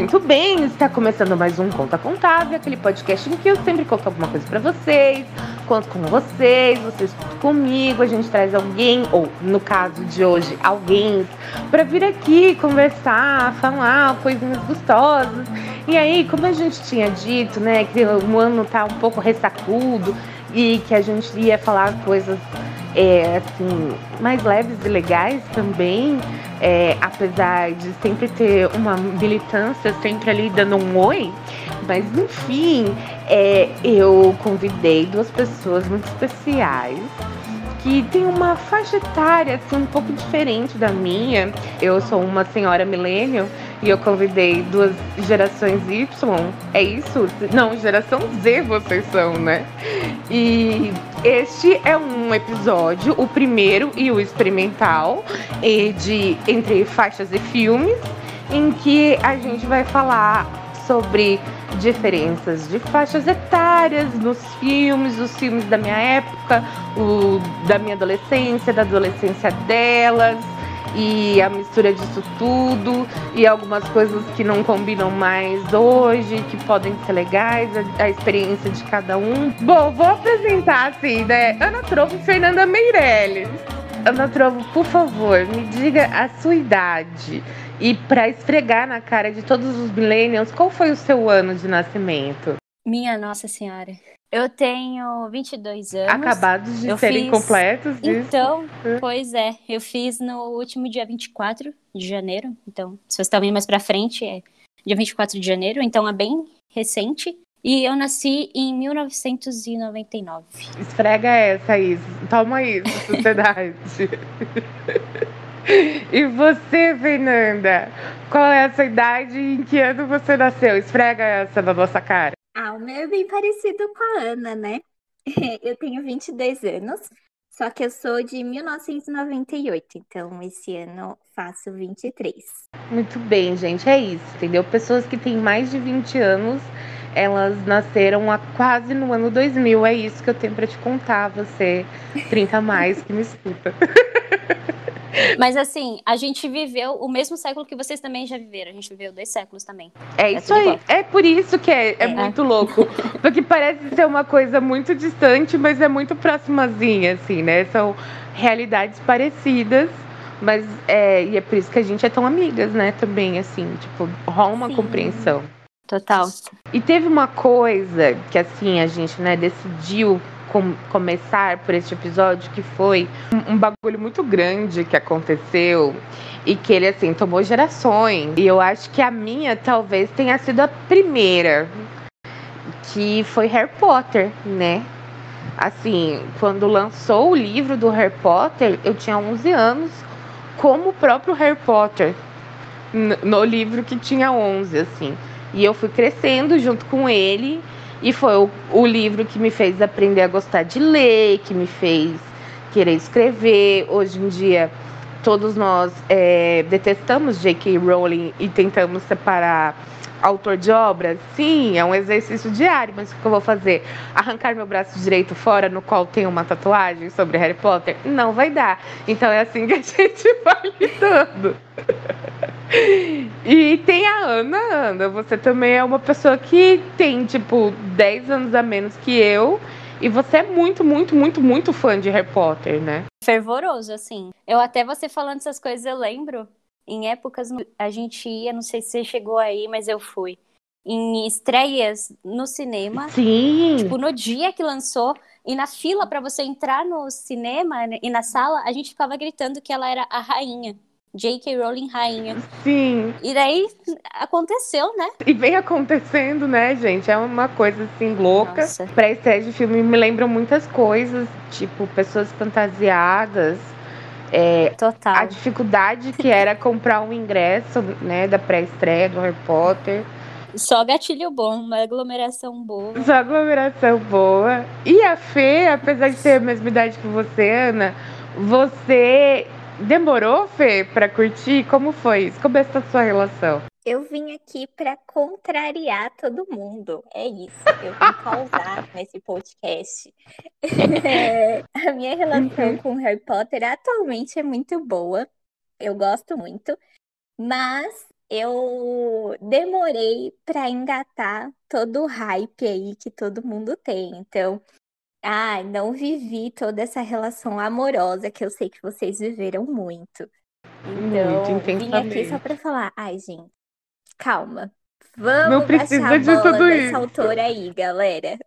Muito bem, está começando mais um Conta Contável, aquele podcast em que eu sempre conto alguma coisa para vocês, conto com vocês, vocês contam comigo, a gente traz alguém, ou no caso de hoje, alguém, para vir aqui conversar, falar coisinhas gostosas. E aí, como a gente tinha dito, né, que o ano tá um pouco ressacudo e que a gente ia falar coisas é, assim, mais leves e legais também, é, apesar de sempre ter uma militância sempre ali dando um oi, mas enfim, é, eu convidei duas pessoas muito especiais que tem uma faixa etária assim, um pouco diferente da minha. Eu sou uma senhora milênio e eu convidei duas gerações Y. É isso? Não, geração Z vocês são, né? E este é um episódio, o primeiro e o experimental, de entre faixas e filmes, em que a gente vai falar sobre diferenças de faixas etárias nos filmes, os filmes da minha época, o da minha adolescência, da adolescência delas e a mistura disso tudo e algumas coisas que não combinam mais hoje, que podem ser legais, a, a experiência de cada um. Bom, vou apresentar assim, né? Ana Trovo e Fernanda Meirelles. Ana Trovo, por favor, me diga a sua idade. E para esfregar na cara de todos os millennials, qual foi o seu ano de nascimento? Minha Nossa Senhora. Eu tenho 22 anos. Acabados de eu serem fiz... completos. Então, pois é. Eu fiz no último dia 24 de janeiro. Então, se você está vendo mais para frente, é dia 24 de janeiro. Então, é bem recente. E eu nasci em 1999. Esfrega essa, Isa. Toma isso, sociedade. e você, Fernanda? Qual é a sua idade e em que ano você nasceu? Esfrega essa na nossa cara. Ah, o meu é bem parecido com a Ana, né? Eu tenho 22 anos, só que eu sou de 1998, então esse ano faço 23. Muito bem, gente, é isso, entendeu? Pessoas que têm mais de 20 anos, elas nasceram quase no ano 2000, é isso que eu tenho para te contar, você 30 a mais que me escuta. Mas assim, a gente viveu o mesmo século que vocês também já viveram. A gente viveu dois séculos também. É, é isso aí. Igual. É por isso que é, é, é, muito louco. Porque parece ser uma coisa muito distante, mas é muito proximazinha, assim, né? São realidades parecidas. Mas é, e é por isso que a gente é tão amigas, né? Também, assim, tipo, rola uma Sim. compreensão. Total. E teve uma coisa que, assim, a gente, né, decidiu com, começar por este episódio, que foi um, um bagulho muito grande que aconteceu e que ele assim tomou gerações. E eu acho que a minha talvez tenha sido a primeira, que foi Harry Potter, né? Assim, quando lançou o livro do Harry Potter, eu tinha 11 anos, como o próprio Harry Potter no livro que tinha 11, assim. E eu fui crescendo junto com ele e foi o, o livro que me fez aprender a gostar de ler, que me fez querer escrever. Hoje em dia, todos nós é, detestamos J.K. Rowling e tentamos separar autor de obras? Sim, é um exercício diário, mas o que eu vou fazer? Arrancar meu braço direito fora, no qual tem uma tatuagem sobre Harry Potter? Não vai dar. Então é assim que a gente vai lidando. E tem a Ana, Ana, você também é uma pessoa que tem, tipo, 10 anos a menos que eu. E você é muito, muito, muito, muito fã de Harry Potter, né? Fervoroso, assim. Eu até você falando essas coisas, eu lembro. Em épocas a gente ia, não sei se você chegou aí, mas eu fui. Em estreias no cinema. Sim. Tipo, no dia que lançou. E na fila para você entrar no cinema e na sala, a gente ficava gritando que ela era a rainha. J.K. Rowling rainha. Sim. E daí aconteceu, né? E vem acontecendo, né, gente? É uma coisa assim louca. Pré-estreia de filme me lembram muitas coisas, tipo pessoas fantasiadas. É, Total. A dificuldade que era comprar um ingresso, né, da pré-estreia do Harry Potter. Só gatilho bom, uma aglomeração boa. Só aglomeração boa. E a Fê, apesar de ter a mesma idade que você, Ana, você Demorou, Fê, para curtir? Como foi isso? Como é a sua relação? Eu vim aqui para contrariar todo mundo. É isso. Eu vim causar nesse podcast. É, a minha relação uhum. com Harry Potter atualmente é muito boa. Eu gosto muito. Mas eu demorei para engatar todo o hype aí que todo mundo tem. Então, ah, não vivi toda essa relação amorosa que eu sei que vocês viveram muito. Então, Muito vim aqui só pra falar, ai, gente, calma. Vamos Não precisa baixar a de bola dessa isso. autora aí, galera.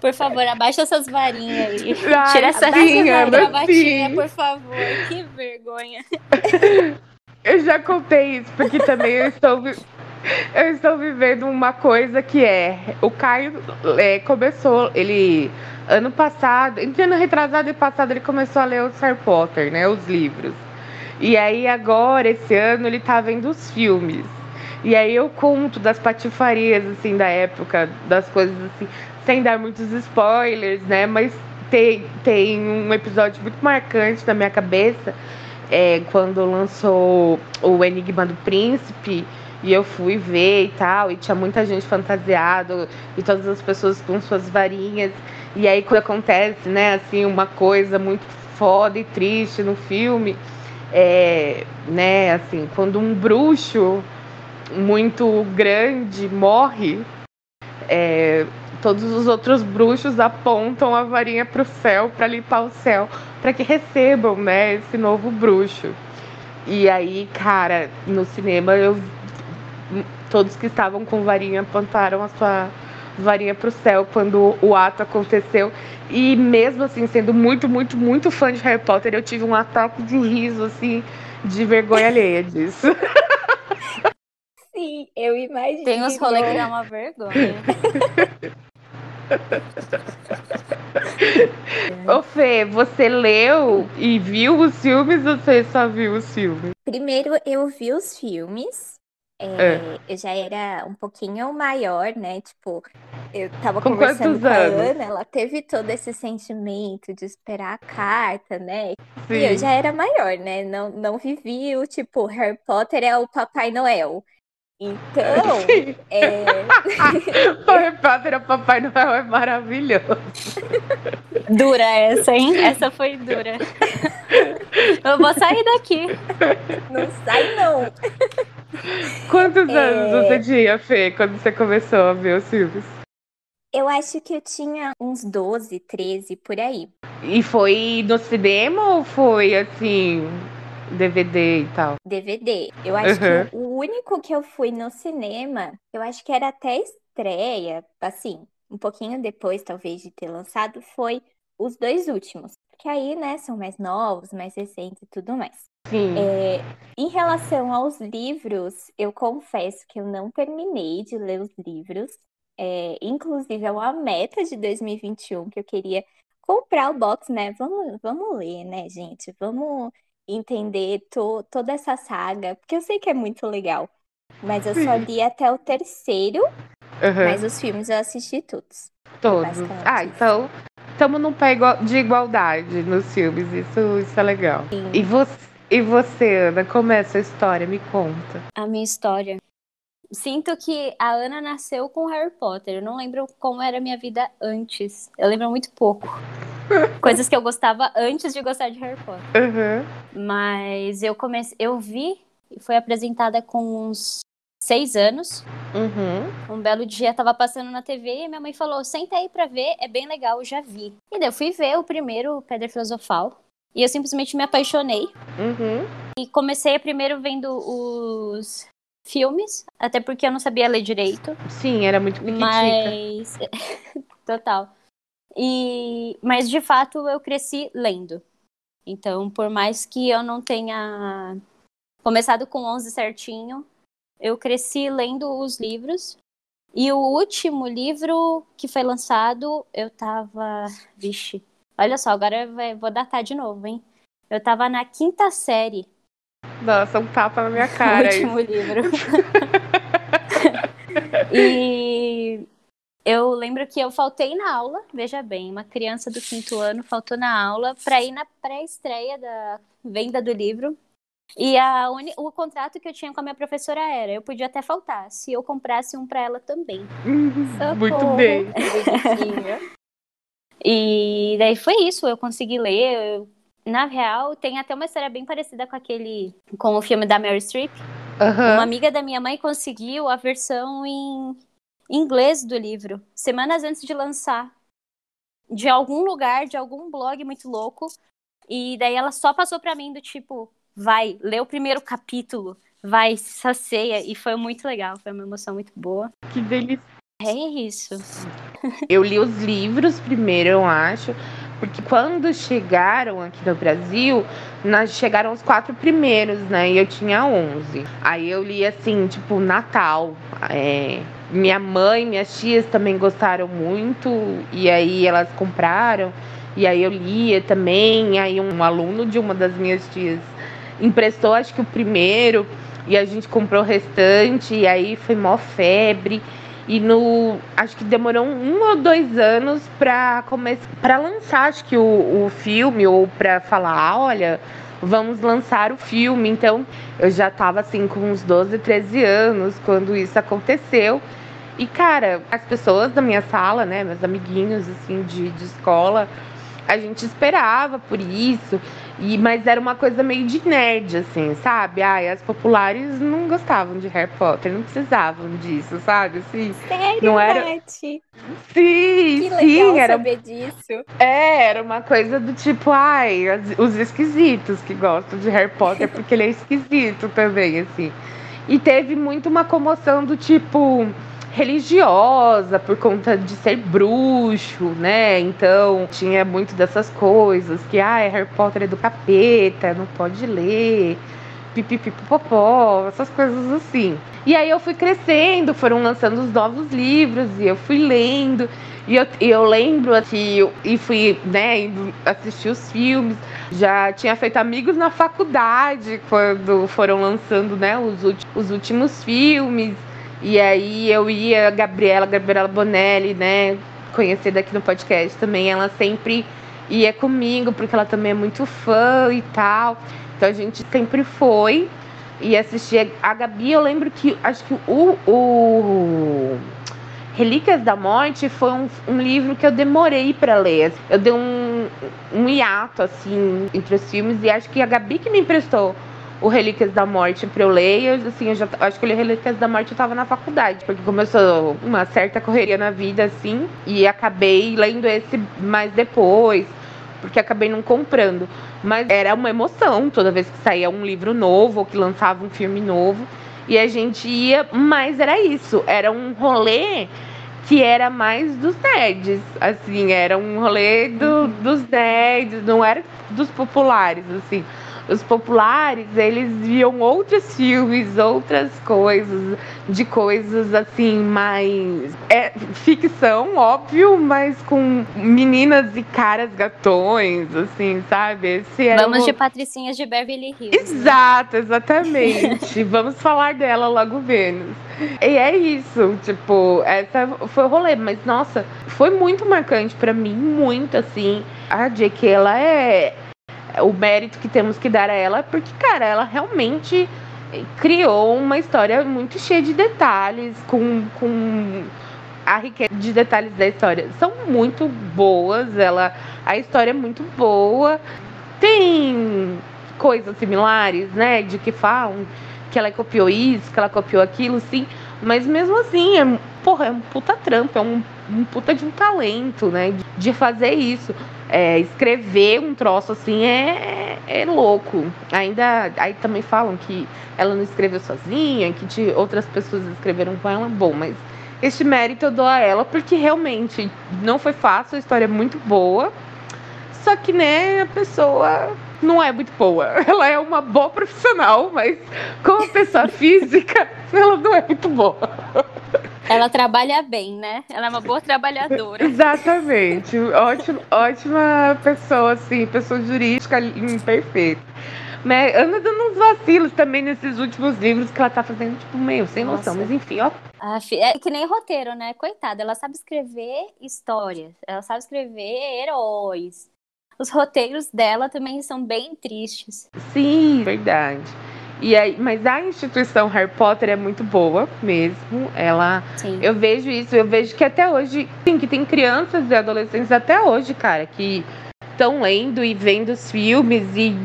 Por favor, abaixa essas varinhas aí. Ai, Tira essa varinha por favor. Que vergonha. Eu já contei isso, porque também eu estou, eu estou vivendo uma coisa que é. O Caio é, começou, ele. Ano passado, entre ano retrasado e passado, ele começou a ler os Harry Potter, né? Os livros. E aí agora, esse ano, ele tá vendo os filmes. E aí eu conto das patifarias, assim, da época, das coisas assim, sem dar muitos spoilers, né? Mas tem, tem um episódio muito marcante na minha cabeça é, quando lançou o Enigma do Príncipe e eu fui ver e tal, e tinha muita gente fantasiado e todas as pessoas com suas varinhas. E aí quando acontece, né, assim, uma coisa muito foda e triste no filme, é, né, assim, quando um bruxo muito grande morre, é, todos os outros bruxos apontam a varinha para o céu para limpar o céu, para que recebam, né, esse novo bruxo. E aí, cara, no cinema eu todos que estavam com varinha apontaram a sua varinha pro céu quando o ato aconteceu. E mesmo assim, sendo muito, muito, muito fã de Harry Potter, eu tive um ataque de riso assim, de vergonha alheia disso. Sim, eu imagino. Tem uns rolês que dá uma vergonha. Ô Fê, você leu e viu os filmes ou você só viu os filmes? Primeiro eu vi os filmes. É, Eu já era um pouquinho maior, né? Tipo, eu tava Com conversando com a anos? Ana, ela teve todo esse sentimento de esperar a carta, né? Sim. E eu já era maior, né? Não, não vivi o tipo, Harry Potter é o Papai Noel. Então, Sim. é, o Harry Potter, o Papai Noel é maravilhoso. Dura essa, hein? Essa foi dura. Eu vou sair daqui. não sai não. Quantos É. anos você tinha, Fê, quando você começou a ver os filmes? Eu acho que eu tinha uns 12, 13 por aí. E foi no cinema ou foi assim, DVD e tal? DVD. Eu acho Uhum. que o único que eu fui no cinema, eu acho que era até estreia, assim, um pouquinho depois, talvez, de ter lançado, foi os dois últimos. Porque aí, né, são mais novos, mais recentes e tudo mais. É, em relação aos livros, eu confesso que eu não terminei de ler os livros. É, inclusive, é uma meta de 2021 que eu queria comprar o box, né? Vamos, vamos ler, né, gente? Vamos entender to- toda essa saga, porque eu sei que é muito legal. Mas eu só li até o terceiro, Aham, mas os filmes eu assisti todos. Todos. Ah, então estamos num pé de igualdade nos filmes. Isso, isso é legal. Sim. E você, e você, Ana, como é a sua história? Me conta. A minha história. Sinto que a Ana nasceu com Harry Potter. Eu não lembro como era a minha vida antes. Eu lembro muito pouco. Coisas que eu gostava antes de gostar de Harry Potter. Aham. Mas eu comecei. Eu vi e foi apresentada com uns seis anos. Uhum. Um belo dia tava passando na TV e minha mãe falou: senta aí pra ver, é bem legal, eu já vi. E daí eu fui ver o primeiro Pedra Filosofal. E eu simplesmente me apaixonei. Uhum. E comecei primeiro vendo os filmes, até porque eu não sabia ler direito. Sim, era muito piquitica. Mas. Total. E... Mas de fato eu cresci lendo. Então, por mais que eu não tenha começado com 11 certinho, eu cresci lendo os livros. E o último livro que foi lançado, eu tava. Vixe. Olha só, agora vai- vou datar de novo, hein? Eu tava na quinta série. Nossa, um tapa na minha o cara. isso. último livro. e eu lembro que eu faltei na aula, veja bem, uma criança do quinto ano faltou na aula para ir na pré-estreia da venda do livro. E a uni- o contrato que eu tinha com a minha professora era, eu podia até faltar, se eu comprasse um para ela também. Muito Socorro. bem. E daí foi isso, eu consegui ler. eu- na real, tem até uma história bem parecida com aquele. com o filme da Mary Streep. Aham. Uma amiga da minha mãe conseguiu a versão em inglês do livro, semanas antes de lançar. De algum lugar, de algum blog muito louco. E daí ela só passou pra mim do tipo, vai, lê o primeiro capítulo, vai, sacia. E foi muito legal, foi uma emoção muito boa. Que delícia. É isso. Eu li os livros primeiro, eu acho, porque quando chegaram aqui no Brasil, nós chegaram os quatro primeiros, né? E eu tinha 11. Aí eu li assim, tipo, Natal. É, minha mãe, minhas tias também gostaram muito, e aí elas compraram. E aí eu lia também. E aí um aluno de uma das minhas tias emprestou, acho que o primeiro, e a gente comprou o restante, e aí foi mó febre. E no. Acho que demorou um ou dois anos pra começar. para lançar, acho que o, o filme, ou pra falar, olha, vamos lançar o filme. Então, eu já tava assim com uns 12, 13 anos quando isso aconteceu. E, cara, as pessoas da minha sala, né, meus amiguinhos, assim, de, de escola, a gente esperava por isso. E, mas era uma coisa meio de nerd, assim, sabe? Ai, as populares não gostavam de Harry Potter, não precisavam disso, sabe? Assim, Sério, não era... Nath? Sim, Que legal sim, era, saber disso. é, era uma coisa do tipo, ai, as- os esquisitos que gostam de Harry Potter, porque ele é esquisito também, assim. E teve muito uma comoção do tipo religiosa por conta de ser bruxo, né? Então tinha muito dessas coisas que ah, Harry Potter é do capeta, não pode ler, pipipipopopó, essas coisas assim. E aí eu fui crescendo, foram lançando os novos livros e eu fui lendo. E eu, eu lembro que eu, e fui, né, assistir os filmes. Já tinha feito amigos na faculdade quando foram lançando, né, os, os últimos filmes. E aí eu ia, a Gabriela, Gabriela Bonelli, né, conhecida aqui no podcast também, ela sempre ia comigo, porque ela também é muito fã e tal. Então a gente sempre foi e assistia. A Gabi, eu lembro que acho que o, o Relíquias da Morte foi um, um livro que eu demorei para ler. Eu dei um, um hiato assim entre os filmes e acho que a Gabi que me emprestou o Relíquias da Morte para eu ler. e Eu, assim, eu já acho que eu li Relíquias da Morte eu tava na faculdade, porque começou uma certa correria na vida assim e acabei lendo esse mais depois porque acabei não comprando. Mas era uma emoção toda vez que saía um livro novo ou que lançava um filme novo. E a gente ia, mas era isso, era um rolê que era mais dos nerds, assim, era um rolê do, dos nerds, não era dos populares, assim. Os populares, eles viam outros filmes, outras coisas, de coisas assim, mais. É ficção, óbvio, mas com meninas e caras gatões, assim, sabe? Esse Vamos o- de patricinhas de Beverly Hills. né? Exato, exatamente. Vamos falar dela logo menos. E é isso, tipo, essa foi o rolê, mas nossa, foi muito marcante pra mim, muito assim. A J.K. ela é o mérito que temos que dar a ela, porque cara, ela realmente criou uma história muito cheia de detalhes, com, com a riqueza de detalhes da história são muito boas, ela a história é muito boa. Tem coisas similares, né, de que falam que ela copiou isso, que ela copiou aquilo, sim, mas mesmo assim, é, porra, é um puta trampo, é um, um puta de um talento, né, de fazer isso. É, escrever um troço assim é, é louco. Ainda aí também falam que ela não escreveu sozinha, que de outras pessoas escreveram com ela. Bom, mas este mérito eu dou a ela porque realmente não foi fácil, a história é muito boa. Só que, né, a pessoa não é muito boa. Ela é uma boa profissional, mas como pessoa física, ela não é muito boa. Ela trabalha bem, né? Ela é uma boa trabalhadora. Exatamente. Ótimo, ótima pessoa, assim, pessoa jurídica hum, perfeita. Mas anda dando uns vacilos também nesses últimos livros que ela tá fazendo, tipo, meio sem noção. Nossa. Mas enfim, ó. É que nem roteiro, né? Coitada, ela sabe escrever histórias, ela sabe escrever heróis. Os roteiros dela também são bem tristes. Sim, verdade. E aí, mas a instituição Harry Potter é muito boa mesmo. Ela Sim. Eu vejo isso, eu vejo que até hoje, sim, que tem crianças e adolescentes até hoje, cara, que estão lendo e vendo os filmes e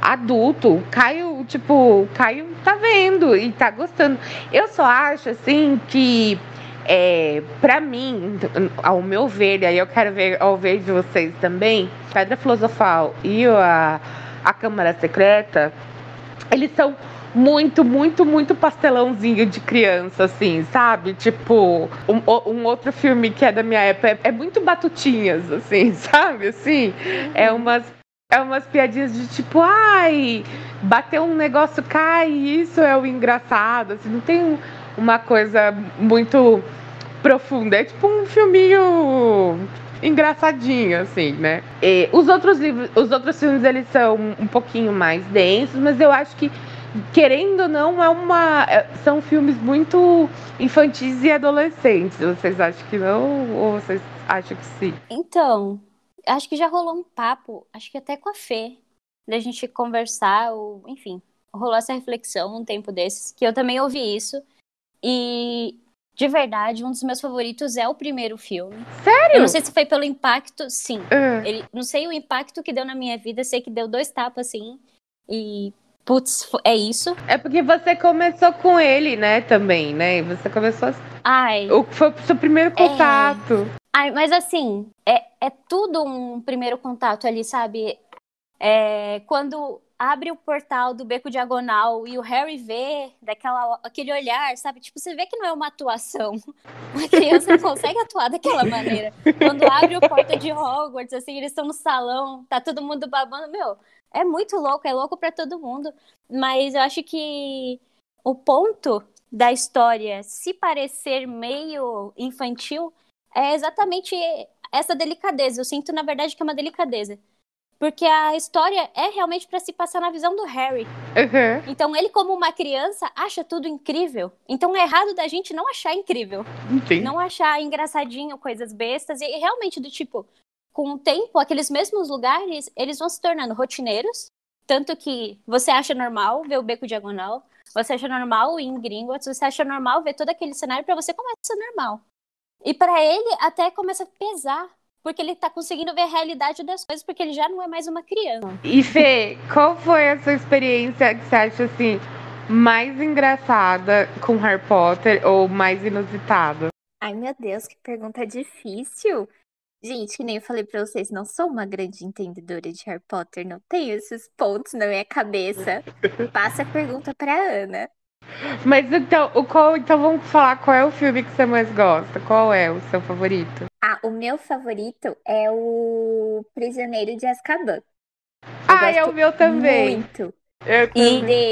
adulto. Caio tipo, Caio tá vendo e tá gostando. Eu só acho, assim, que é, para mim, ao meu ver, e aí eu quero ver ao ver de vocês também, Pedra Filosofal e a, a Câmara Secreta, eles são muito, muito, muito pastelãozinho de criança, assim, sabe? Tipo, um, um outro filme que é da minha época é, é muito batutinhas, assim, sabe? Assim, é uhum. umas é umas piadinhas de tipo, ai, bateu um negócio, cai, isso é o engraçado, assim, não tem uma coisa muito profunda, é tipo um filminho engraçadinho, assim, né? E os outros livros, os outros filmes, eles são um pouquinho mais densos, mas eu acho que querendo ou não, é uma, é, são filmes muito infantis e adolescentes. Vocês acham que não ou vocês acham que sim? Então, acho que já rolou um papo, acho que até com a Fê, da gente conversar, ou, enfim, rolou essa reflexão um tempo desses, que eu também ouvi isso. E de verdade, um dos meus favoritos é o primeiro filme. Sério? Eu não sei se foi pelo impacto, sim. Uh. Ele, não sei o impacto que deu na minha vida, sei que deu dois tapas assim. E Putz, é isso? É porque você começou com ele, né, também, né? Você começou assim. Ai. O foi o seu primeiro é. contato. É... Ai, mas assim, é, é tudo um primeiro contato ali, sabe? É, quando abre o portal do beco diagonal e o Harry vê daquela, aquele olhar, sabe? Tipo, você vê que não é uma atuação. Uma criança não consegue atuar daquela maneira. Quando abre o porta de Hogwarts, assim, eles estão no salão, tá todo mundo babando, meu, é muito louco, é louco para todo mundo. Mas eu acho que o ponto da história se parecer meio infantil é exatamente essa delicadeza. Eu sinto, na verdade, que é uma delicadeza. Porque a história é realmente para se passar na visão do Harry. Uhum. Então ele, como uma criança, acha tudo incrível. Então é errado da gente não achar incrível. Sim. Não achar engraçadinho coisas bestas. E realmente, do tipo, com o tempo, aqueles mesmos lugares, eles vão se tornando rotineiros. Tanto que você acha normal ver o beco diagonal, você acha normal ir em Gringotts, você acha normal ver todo aquele cenário, para você começa a ser normal. E para ele até começa a pesar, porque ele tá conseguindo ver a realidade das coisas, porque ele já não é mais uma criança. E Fê, qual foi a sua experiência que você acha assim mais engraçada com Harry Potter ou mais inusitada? Ai meu Deus, que pergunta difícil. Gente, que nem eu falei pra vocês, não sou uma grande entendedora de Harry Potter, não tenho esses pontos na minha cabeça. Passa a pergunta pra Ana. Mas então, o qual, então vamos falar qual é o filme que você mais gosta? Qual é o seu favorito? Ah, o meu favorito é o Prisioneiro de Azkaban. Eu ah, é o meu também. Muito.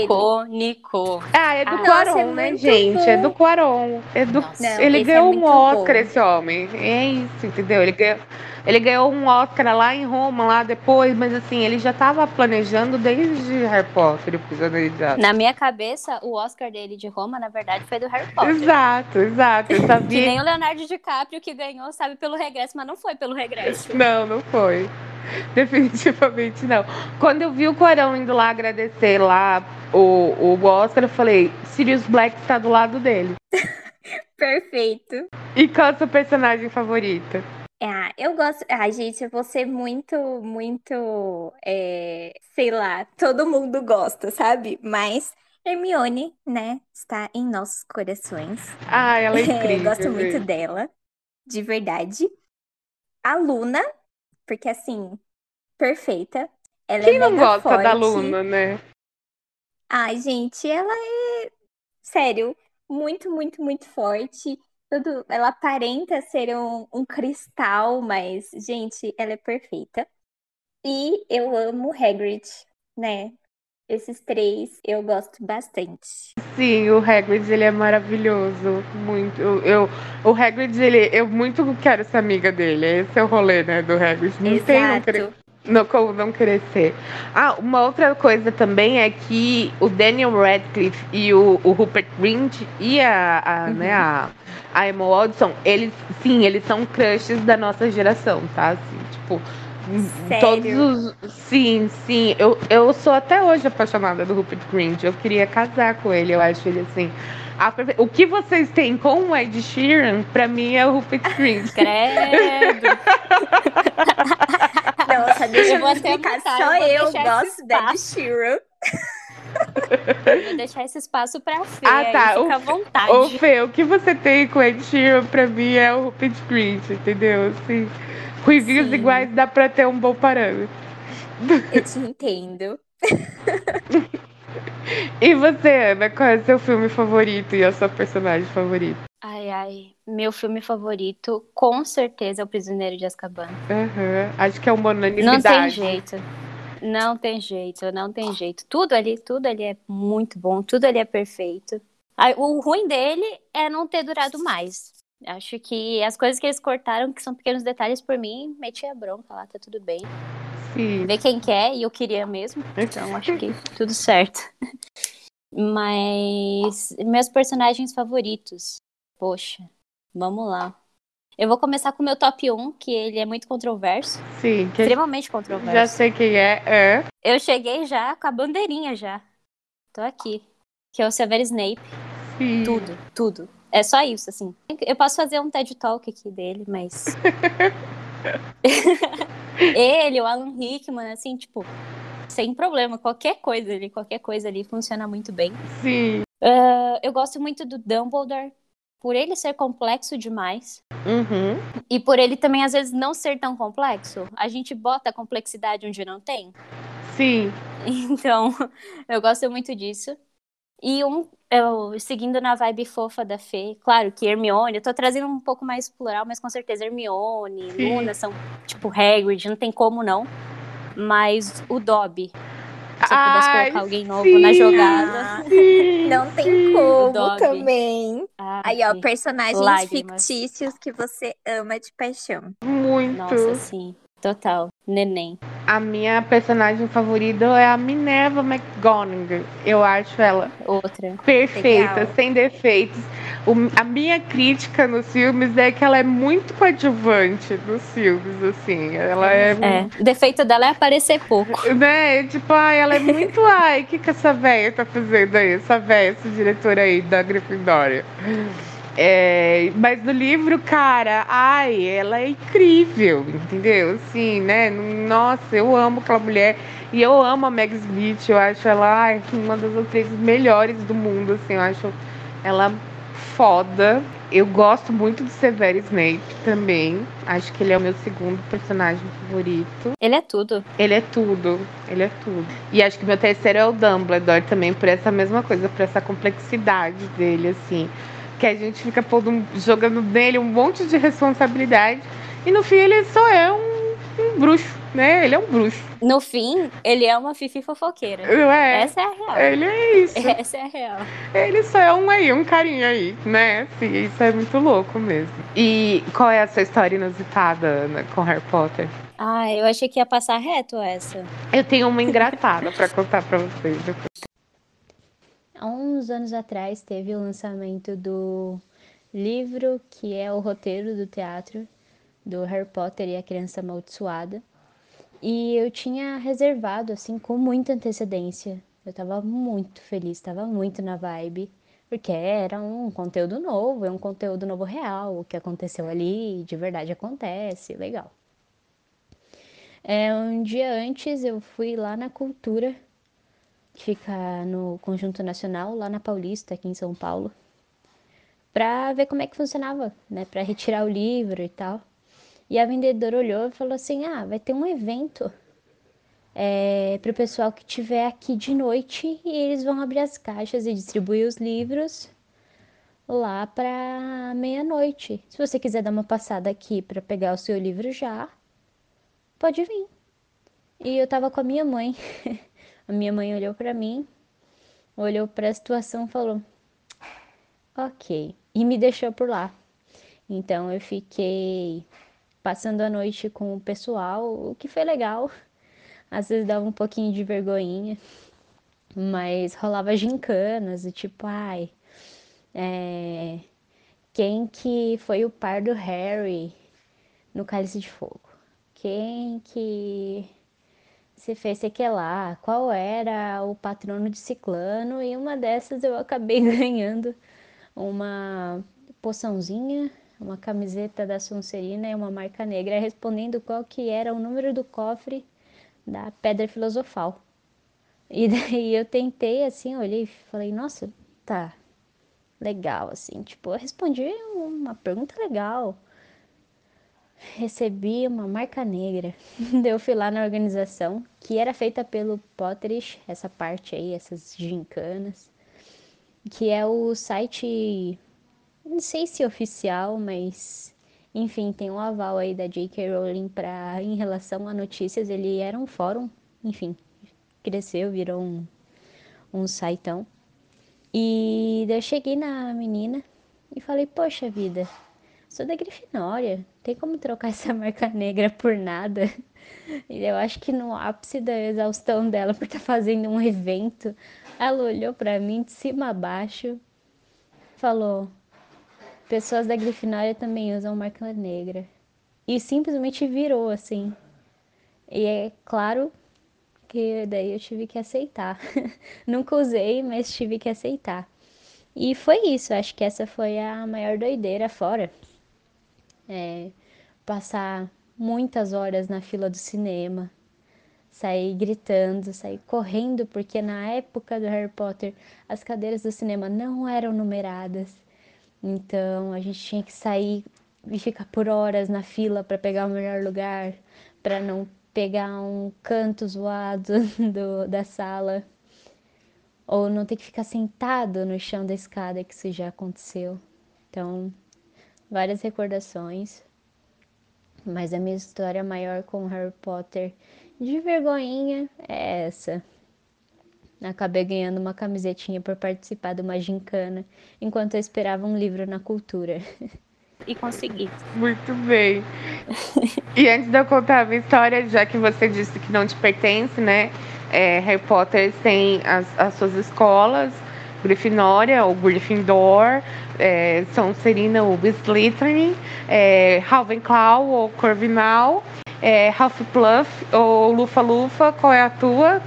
Icônico. Ah, é do ah, Quaron, é né, gente? Bom. É do Quaron. É do... Não, ele é ganhou é um Oscar, bom. esse homem. É isso, entendeu? Ele ganhou, ele ganhou um Oscar lá em Roma, lá depois, mas assim, ele já estava planejando desde Harry Potter, o Prisioneiro de Na minha cabeça, o Oscar dele de Roma, na verdade, foi do Harry Potter. Exato, exato. Eu sabia... que nem o Leonardo DiCaprio que ganhou, sabe, pelo regresso, mas não foi pelo regresso. Não, não foi. Definitivamente não. Quando eu vi o Corão indo lá agradecer lá o, o Oscar, eu falei, Sirius Black está do lado dele. Perfeito. E qual é o seu personagem favorito? Ah, eu gosto. Ah, gente, eu vou ser muito, muito. É... Sei lá, todo mundo gosta, sabe? Mas Hermione, né, está em nossos corações. Ah, ela é incrível. gosto muito dela, de verdade. A Luna, porque assim, perfeita. Ela Quem é não gosta forte. da Luna, né? Ai, gente, ela é. Sério, muito, muito, muito forte. Tudo, ela aparenta ser um, um cristal, mas, gente, ela é perfeita. E eu amo Hagrid, né? Esses três eu gosto bastante. Sim, o Hagrid ele é maravilhoso, muito. Eu, o Hagrid ele, eu muito quero ser amiga dele. Esse é o rolê, né, do Hagrid. Não Exato. tem não não, como não ser. Ah, uma outra coisa também é que o Daniel Radcliffe e o, o Rupert Grint e a, a uhum. né, a, a Emma Watson, eles, sim, eles são crushes da nossa geração, tá? Assim, tipo, Sério? Todos os. Sim, sim. Eu, eu sou até hoje apaixonada do Rupert Grint. Eu queria casar com ele. Eu acho ele assim. A... O que vocês têm com o Ed Sheeran, pra mim é o Rupert Grint. Credo! Nossa, deixa eu, eu explicar. Só eu gosto da Ed Sheeran. Eu vou deixar esse espaço pra Fê, Ah, aí tá. fica O- à vontade. Ô, Fê, o que você tem com Ed Sheeran pra mim é o Rupert Grint, entendeu? Assim, ruivinhos Sim. iguais dá pra ter um bom parâmetro. Eu te entendo. E você, Ana, qual é o seu filme favorito e a sua personagem favorita? Ai, ai. Meu filme favorito, com certeza, é O Prisioneiro de Azkaban. Aham, Acho que é uma Não tem unanimidade. jeito. Não tem jeito, não tem jeito. Tudo ali, tudo ali é muito bom, tudo ali é perfeito. O ruim dele é não ter durado mais. Acho que as coisas que eles cortaram, que são pequenos detalhes, por mim, meti a bronca lá, tá tudo bem. Sim. Ver quem quer, e eu queria mesmo. Então, acho que tudo certo. Mas meus personagens favoritos. Poxa, vamos lá. Eu vou começar com o meu top 1, que ele é muito controverso. Sim, que Extremamente já controverso. sei quem é. É. Eu cheguei já com a bandeirinha já. Tô aqui. Que é o Severus Snape. Sim. Tudo, tudo. É só isso, assim. Eu posso fazer um TED Talk aqui dele, mas. Ele, o Alan Rickman, assim, tipo, sem problema. Qualquer coisa ali, qualquer coisa ali funciona muito bem. Sim. Ah, eu gosto muito do Dumbledore, por ele ser complexo demais. Uhum. E por ele também, às vezes, não ser tão complexo. A gente bota a complexidade onde não tem. Sim. Então, eu gosto muito disso. E um, eu, seguindo na vibe fofa da Fê, claro que Hermione, eu tô trazendo um pouco mais plural, mas com certeza Hermione, Sim. Luna são tipo Hagrid, não tem como não. Mas o Dobby, se eu pudesse Ai, colocar alguém novo na sim. jogada. Sim, Não tem sim. como também. Ai, Aí, ó, personagens Lágrimas. fictícios que você ama de paixão. Muito. Nossa, sim, total. Neném. A minha personagem favorita é a Minerva McGonagall. Eu acho ela Outra. perfeita, Legal. sem defeitos. O- a minha crítica nos filmes é que ela é muito coadjuvante nos filmes, assim. Ela é, É, o defeito dela é aparecer pouco. né? Tipo, ai, ela é muito. Ai, o que, que essa véia tá fazendo aí? Essa véia, essa diretora aí da Gryffindor. É, mas no livro, cara, ai, ela é incrível, entendeu? Assim, né? Nossa, eu amo aquela mulher. E eu amo a Meg Smith, eu acho ela ai, uma das atrizes melhores do mundo, assim, eu acho ela foda. Eu gosto muito do Severo Snape também. Acho que ele é o meu segundo personagem favorito. Ele é tudo. Ele é tudo, ele é tudo. E acho que meu terceiro é o Dumbledore também, por essa mesma coisa, por essa complexidade dele, assim. Que a gente fica pondo, jogando nele um monte de responsabilidade. E no fim ele só é um, um bruxo, né? Ele é um bruxo. No fim, ele é uma fifi fofoqueira. É? Essa é a real. Ele é isso. Essa é a real. Ele só é um aí, um carinha aí, né? Assim, isso é muito louco mesmo. E qual é a sua história inusitada, Ana, com Harry Potter? Ah, eu achei que ia passar reto essa. Eu tenho uma engraçada pra contar pra vocês. Há uns anos atrás teve o lançamento do livro que é o roteiro do teatro do Harry Potter e a Criança Amaldiçoada. E eu tinha reservado assim com muita antecedência. Eu tava muito feliz, tava muito na vibe, porque era um conteúdo novo, é um conteúdo novo real, o que aconteceu ali de verdade acontece, legal. É, um dia antes eu fui lá na Cultura que fica no Conjunto Nacional, lá na Paulista, aqui em São Paulo, para ver como é que funcionava, né, para retirar o livro e tal. E a vendedora olhou e falou assim: "Ah, vai ter um evento é, para o pessoal que estiver aqui de noite e eles vão abrir as caixas e distribuir os livros lá para meia-noite. Se você quiser dar uma passada aqui para pegar o seu livro já, pode vir." E eu tava com a minha mãe. A minha mãe olhou para mim, olhou para a situação e falou: Ok. E me deixou por lá. Então eu fiquei passando a noite com o pessoal, o que foi legal. Às vezes dava um pouquinho de vergonhinha, mas rolava gincanas e tipo, ai, é, quem que foi o par do Harry no Cálice de Fogo? Quem que se fez sei que lá, qual era o patrono de ciclano, e uma dessas eu acabei ganhando uma poçãozinha, uma camiseta da Sonserina e uma marca negra, respondendo qual que era o número do cofre da Pedra Filosofal. E daí eu tentei assim, olhei e falei, nossa, tá legal, assim. Tipo, eu respondi uma pergunta legal. Recebi uma marca negra. eu fui lá na organização, que era feita pelo Potterish, essa parte aí, essas gincanas. Que é o site, não sei se oficial, mas enfim, tem um aval aí da J.K. Rowling para em relação a notícias. Ele era um fórum, enfim, cresceu, virou um, um saitão. E daí eu cheguei na menina e falei, poxa vida, sou da Grifinória, tem como trocar essa marca negra por nada? E eu acho que no ápice da exaustão dela por estar tá fazendo um evento, ela olhou para mim de cima a baixo, falou: pessoas da Grifinória também usam marca negra. E simplesmente virou assim. E é claro que daí eu tive que aceitar. Nunca usei, mas tive que aceitar. E foi isso, acho que essa foi a maior doideira fora. É, passar muitas horas na fila do cinema, sair gritando, sair correndo, porque na época do Harry Potter as cadeiras do cinema não eram numeradas. Então a gente tinha que sair e ficar por horas na fila para pegar o melhor lugar, para não pegar um canto zoado do, da sala, ou não ter que ficar sentado no chão da escada, que isso já aconteceu. Então, várias recordações, mas a minha história maior com Harry Potter de vergonhinha é essa. Acabei ganhando uma camisetinha por participar de uma gincana enquanto eu esperava um livro na cultura. e consegui. Muito bem. e antes de eu contar a minha história, já que você disse que não te pertence, né? É, Harry Potter tem as, as suas escolas, Grifinória ou Gryffindor, é, Sonserina ou Slytherin, é, Ravenclaw ou Corvinal, é, Hufflepuff ou Lufa-Lufa, qual é a tua?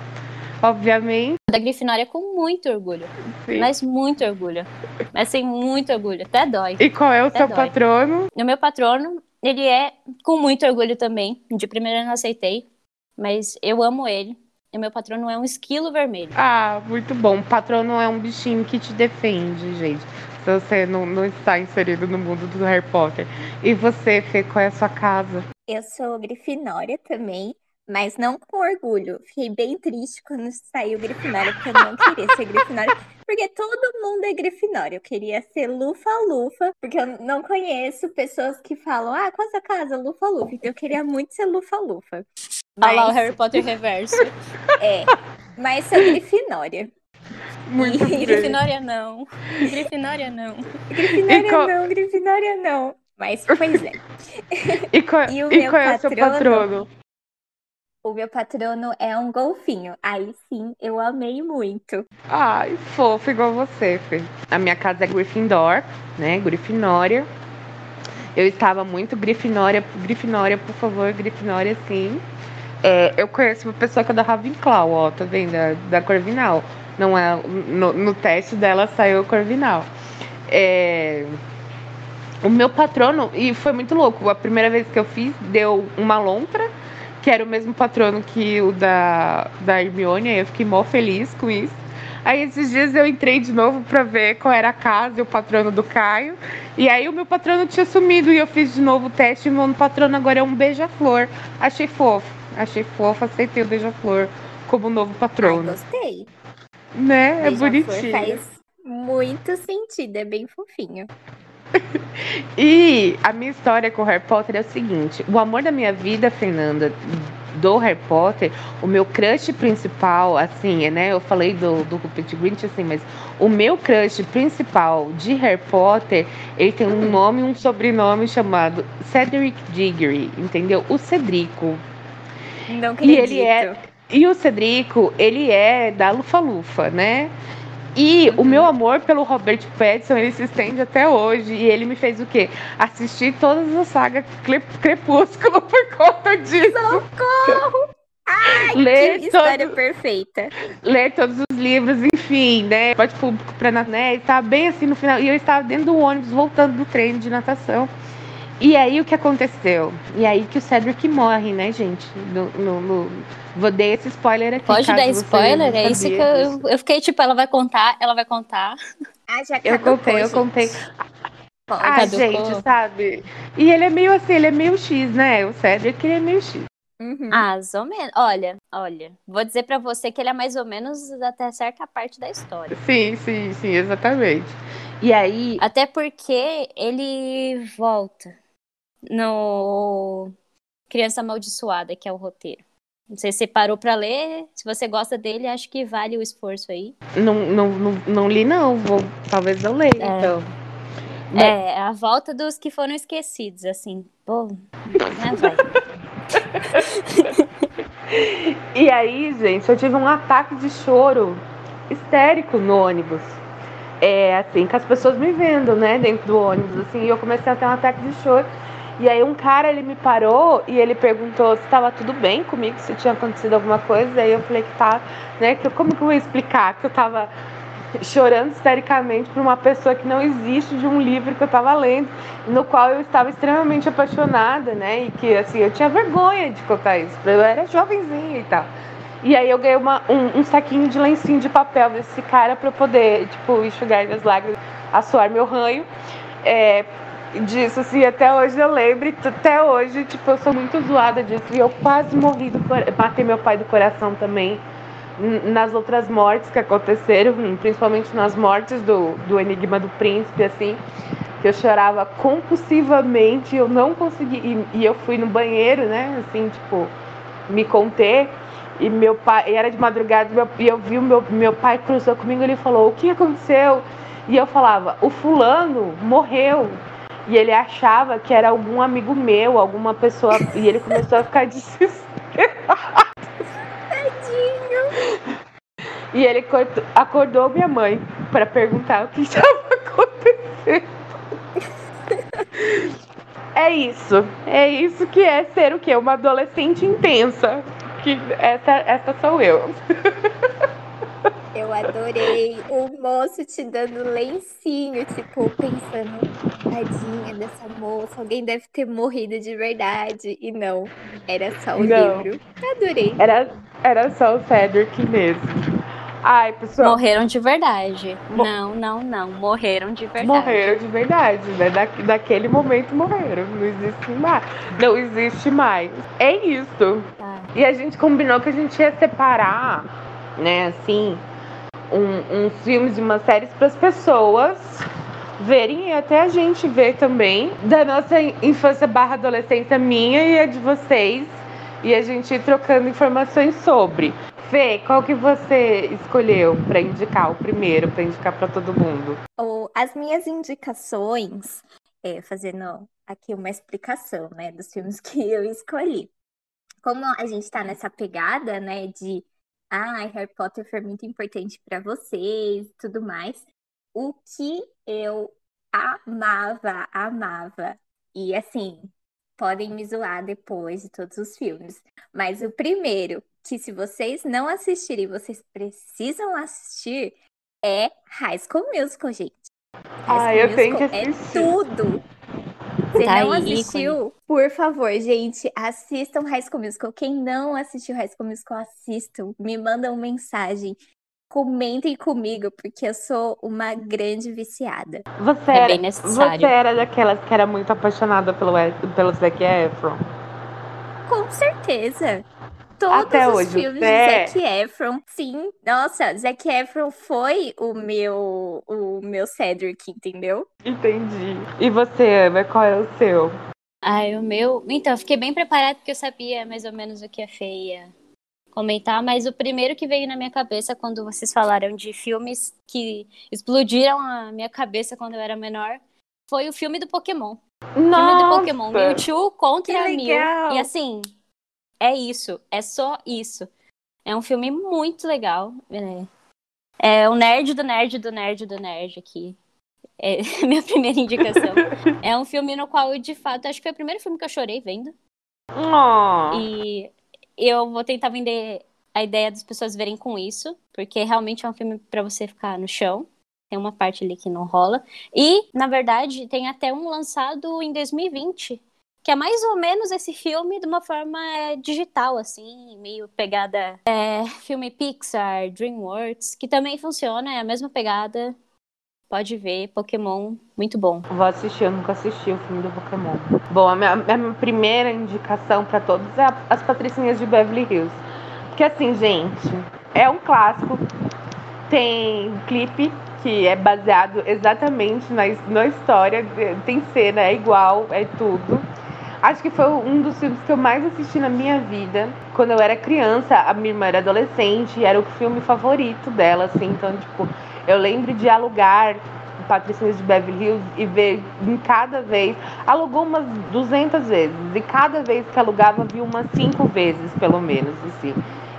obviamente. Da Grifinória com muito orgulho. Sim. Mas muito orgulho. Mas sem muito orgulho. Até dói. E qual é o Até seu dói. patrono? O meu patrono, ele é com muito orgulho também. De primeira eu não aceitei. Mas eu amo ele. E meu patrono é um esquilo vermelho. Ah, muito bom. O patrono é um bichinho que te defende, gente. Se você não, não está inserido no mundo do Harry Potter. E você, Fê, qual é a sua casa? Eu sou Grifinória também mas não com orgulho. Fiquei bem triste quando saiu Grifinória, porque eu não queria ser Grifinória, porque todo mundo é Grifinória. Eu queria ser Lufa-Lufa, porque eu não conheço pessoas que falam, ah, qual a sua casa? Lufa-Lufa. Então eu queria muito ser Lufa-Lufa. Mas... Olha lá o Harry Potter reverso. é, mas sou Grifinória. Muito e... Grifinória não. Grifinória não. Grifinória qual... não, Grifinória não. Mas, pois é. E qual, e o e meu qual é o seu patrono? O meu patrono é um golfinho. Aí sim, eu amei muito. Ai, fofo, igual você, Fê. A minha casa é Gryffindor, né? Grifinória. Eu estava muito Grifinória, Grifinória, por favor, Grifinória, sim. É, eu conheço uma pessoa que é da Ravenclaw, ó, tá vendo? Da, da Corvinal. Não é, no, no teste dela saiu Corvinal. É, o meu patrono, e foi muito louco, a primeira vez que eu fiz, deu uma lontra que era o mesmo patrono que o da, da Hermione, aí eu fiquei mó feliz com isso. Aí esses dias eu entrei de novo para ver qual era a casa e o patrono do Caio. E aí o meu patrono tinha sumido e eu fiz de novo o teste e meu patrono agora é um beija-flor. Achei fofo, achei fofo, aceitei o beija-flor como novo patrono. Ai, gostei. Né? É bonitinho. Faz muito sentido, é bem fofinho. e a minha história com o Harry Potter é o seguinte: o amor da minha vida, Fernanda, do Harry Potter, o meu crush principal, assim, né? Eu falei do, do Rupert Grint, assim, mas o meu crush principal de Harry Potter, ele tem um nome e um sobrenome chamado Cedric Diggory, entendeu? O Cedrico. Não acredito. E ele é. E o Cedrico, ele é da Lufa-Lufa, né? E o meu amor pelo Robert Pattinson, ele se estende até hoje. E ele me fez o quê? Assistir todas as sagas Crepúsculo por conta disso. Socorro! Ai, ler que história todo, perfeita. Ler todos os livros, enfim, né? Pode público pra né? Estava bem assim no final. E eu estava dentro do ônibus, voltando do treino de natação. E aí o que aconteceu? E aí que o Cedric morre, né, gente? No, no, no... Vou dar esse spoiler aqui. Pode dar spoiler? É isso que eu, eu fiquei tipo, ela vai contar, ela vai contar. Ah, já Eu contei, eu contei. Ah, Caducou. gente, sabe? E ele é meio assim, ele é meio X, né? O Cedric, ele é meio X. Uhum. Mais ou menos. Olha, olha. Vou dizer pra você que ele é mais ou menos até certa parte da história. Sim, sim, sim, exatamente. E aí, Até porque ele volta no Criança Amaldiçoada, que é o roteiro. Não sei se você parou pra ler. Se você gosta dele, acho que vale o esforço aí. não, não, não, não li, não. Vou, talvez eu leia, É. então. Mas- É, a volta dos que foram esquecidos, assim. Pô, né, vai. E aí, gente, eu tive um ataque de choro histérico no ônibus. É, assim, com as pessoas me vendo, né, dentro do ônibus, assim, e eu comecei a ter um ataque de choro. E aí um cara, ele me parou e ele perguntou se estava tudo bem comigo, se tinha acontecido alguma coisa. Aí eu falei que tá, né, que como que eu vou explicar que eu tava chorando histericamente por uma pessoa que não existe de um livro que eu tava lendo, no qual eu estava extremamente apaixonada, né? E que assim, eu tinha vergonha de contar isso. Eu era jovenzinha e tal. E aí eu ganhei uma- um, um saquinho de lencinho de papel desse cara para eu poder, tipo, enxugar minhas lágrimas, assoar meu ranho. É, disso, assim, até hoje eu lembro, até hoje, tipo, eu sou muito zoada disso. E eu quase morri do cora- matei meu pai do coração também. Nas outras mortes que aconteceram, hum, principalmente nas mortes do, do Enigma do Príncipe, assim, que eu chorava compulsivamente, eu não consegui, e, e eu fui no banheiro, né, assim, tipo, me conter, e meu pai, e era de madrugada, meu- e eu vi o meu, meu pai cruzou comigo, ele falou, o que aconteceu? E eu falava, o fulano morreu. E ele achava que era algum amigo meu, alguma pessoa, e ele começou a ficar desesperado. E ele acordou minha mãe para perguntar o que estava acontecendo. É isso. É isso que é ser o quê? Uma adolescente intensa. Que essa, essa sou eu. Eu adorei o moço te dando lencinho, tipo, pensando, tadinha dessa moça, alguém deve ter morrido de verdade. E não, era só o Não. livro. Adorei. Era, era só o Cedric mesmo. Ai, pessoal. Morreram de verdade. Mo- Não, não, não. Morreram de verdade. Morreram de verdade, né? Da, daquele momento morreram. Não existe mais. Não existe mais. É isso. Tá. E a gente combinou que a gente ia separar, né, assim, um- uns filmes e umas séries para as pessoas verem e até a gente ver também da nossa infância barra adolescência minha e a de vocês e a gente ir trocando informações sobre. Fê, qual que você escolheu para indicar o primeiro, para indicar para todo mundo? As minhas indicações, é, fazendo aqui uma explicação, né, dos filmes que eu escolhi. Como a gente tá nessa pegada, né, de ah, Harry Potter foi muito importante para vocês e tudo mais, o que eu amava, amava, e assim, podem me zoar depois de todos os filmes, mas o primeiro, que se vocês não assistirem, vocês precisam assistir, é High School Musical, gente. High Ah, eu tenho que é assistir. tudo. Você Tá não aí, assistiu? Por favor, gente, assistam High School Musical. Quem não assistiu High School Musical, assistam. Me mandam mensagem. Comentem comigo, porque eu sou uma grande viciada. Você É era, bem necessário. Você era daquelas que era muito apaixonada pelo, pelo Zac Efron? Com certeza. Todos Até os hoje, filmes é? de Zac Efron, sim. Nossa, Zac Efron foi o meu, o meu Cedric, entendeu? Entendi. E você, Ana, qual é o seu? Ai, o meu. Então, eu fiquei bem preparada porque eu sabia mais ou menos o que a Fê ia comentar, mas o primeiro que veio na minha cabeça quando vocês falaram de filmes que explodiram a minha cabeça quando eu era menor foi o filme do Pokémon. O filme do Pokémon Mewtwo contra legal! E assim, é isso, é só isso. É um filme muito legal. É, é o nerd do nerd do nerd do nerd aqui. É a minha primeira indicação. é um filme no qual eu, de fato, acho que foi o primeiro filme que eu chorei vendo. Oh, E eu vou tentar vender a ideia das pessoas verem com isso, porque realmente é um filme pra você ficar no chão, Tem uma parte ali que não rola. E, na verdade, tem até um lançado em 2020, que é mais ou menos esse filme de uma forma é, digital, assim, meio pegada é, filme Pixar, DreamWorks, que também funciona, é a mesma pegada. Pode ver, Pokémon, muito bom. Vou assistir, eu nunca assisti o filme do Pokémon. Bom, a minha, a minha primeira indicação para todos é As Patricinhas de Beverly Hills. Porque assim, gente, é um clássico. Tem um clipe que é baseado exatamente na, na história, tem cena, é igual, é tudo. Acho que foi um dos filmes que eu mais assisti na minha vida. Quando eu era criança, a minha irmã era adolescente e era o filme favorito dela, assim. Então, tipo, eu lembro de alugar Patricinhas de Beverly Hills e ver em cada vez. Alugou umas 200 vezes. E cada vez que alugava, vi umas 5 vezes, pelo menos, assim.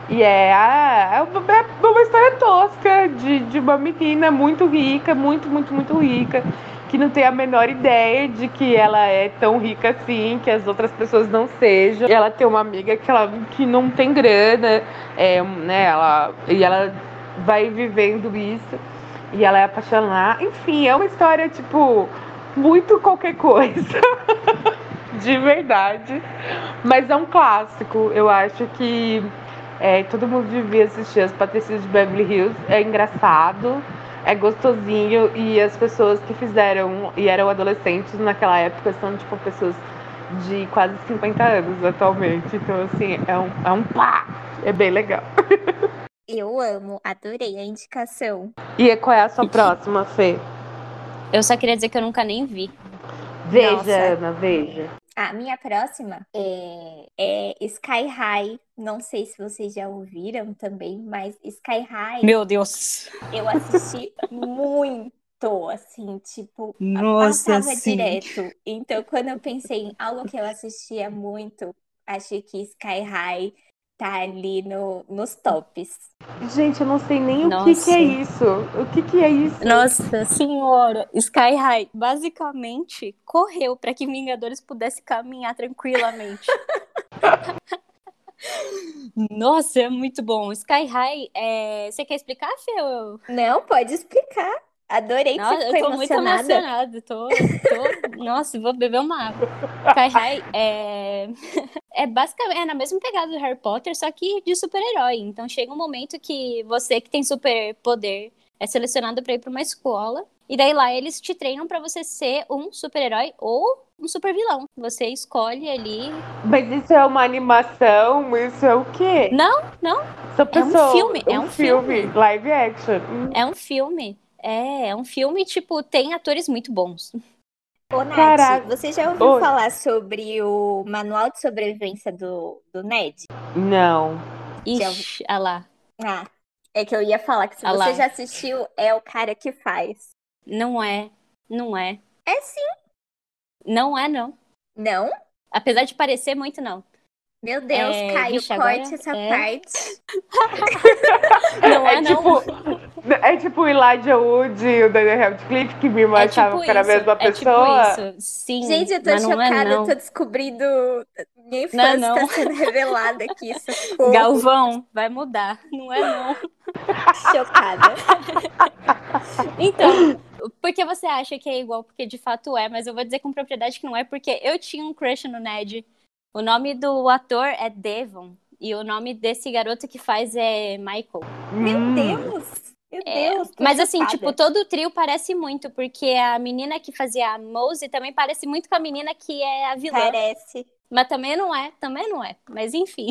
E é, é, é uma história tosca de, de uma menina muito rica, muito, muito, muito rica que não tem a menor ideia de que ela é tão rica assim, que as outras pessoas não sejam. E ela tem uma amiga que, ela, que não tem grana, é, né, ela, e ela vai vivendo isso, e ela é apaixonada. Enfim, é uma história, tipo, muito qualquer coisa. de verdade. Mas é um clássico. Eu acho que é, todo mundo devia assistir as Patricinhas de Beverly Hills. É engraçado é gostosinho e as pessoas que fizeram e eram adolescentes naquela época são tipo pessoas de quase 50 anos atualmente. Então, assim, é um, é um pá! É bem legal. Eu amo, adorei a indicação. E qual é a sua próxima, Fê? Eu só queria dizer que eu nunca nem vi. Veja, Nossa. Ana, veja. A minha próxima é, é, Sky High. Não sei se vocês já ouviram também, mas Sky High. Meu Deus! Eu assisti muito, assim, tipo, Nossa, passava sim. direto. Então, quando eu pensei em algo que eu assistia muito, achei que Sky High tá ali no, nos tops. Gente, eu não sei nem Nossa. o que, que, é isso. O que, que é isso? Nossa senhora, Sky High basicamente correu para que Vingadores pudesse caminhar tranquilamente. Nossa, é muito bom. Sky High, é... você quer explicar, Fê? Não, pode explicar. Adorei que Nossa, você ficou eu tô emocionada. muito emocionada. Tô, tô... Nossa, vou beber uma água. High é... é basicamente é na mesma pegada do Harry Potter, só que de super-herói. Então chega um momento que você que tem super poder é selecionado para ir para uma escola e daí lá eles te treinam para você ser um super-herói ou um super vilão. Você escolhe ali. Mas isso é uma animação? Isso é o quê? Não, não. é um filme. Um é um filme. filme. Live action. É um filme. É, é um filme, tipo, tem atores muito bons. Ô, Nath, Caraca. você já ouviu Oi. falar sobre o manual de sobrevivência do, do Ned? Não. Ixi, já... ah lá. Ah, é que eu ia falar que se ah você lá. já assistiu, é o cara que faz. Não é, não é. É sim. Não é, não. Não? Apesar de parecer muito, não. Meu Deus, é, Caio, corte agora, essa é... parte. não é, é não. Tipo... É tipo o Elijah Wood e o Daniel Radcliffe, que me é achava tipo que era a mesma é pessoa. Tipo isso. Sim, Gente, eu tô é, chocada, é, tô descobrindo. Minha infância não, não. tá sendo revelada aqui. Socorro. Galvão, vai mudar. Não é não. Chocada. então, por que você acha que é igual? Porque de fato é, mas eu vou dizer com propriedade que não é, porque eu tinha um crush no Ned. O nome do ator é Devon. E o nome desse garoto que faz é Michael. Meu hum. Deus! Meu é, Deus, mas assim, tipo, todo o trio parece muito, porque a menina que fazia a Mose também parece muito com a menina que é a vilã. Parece. Mas também não é, também não é. Mas enfim.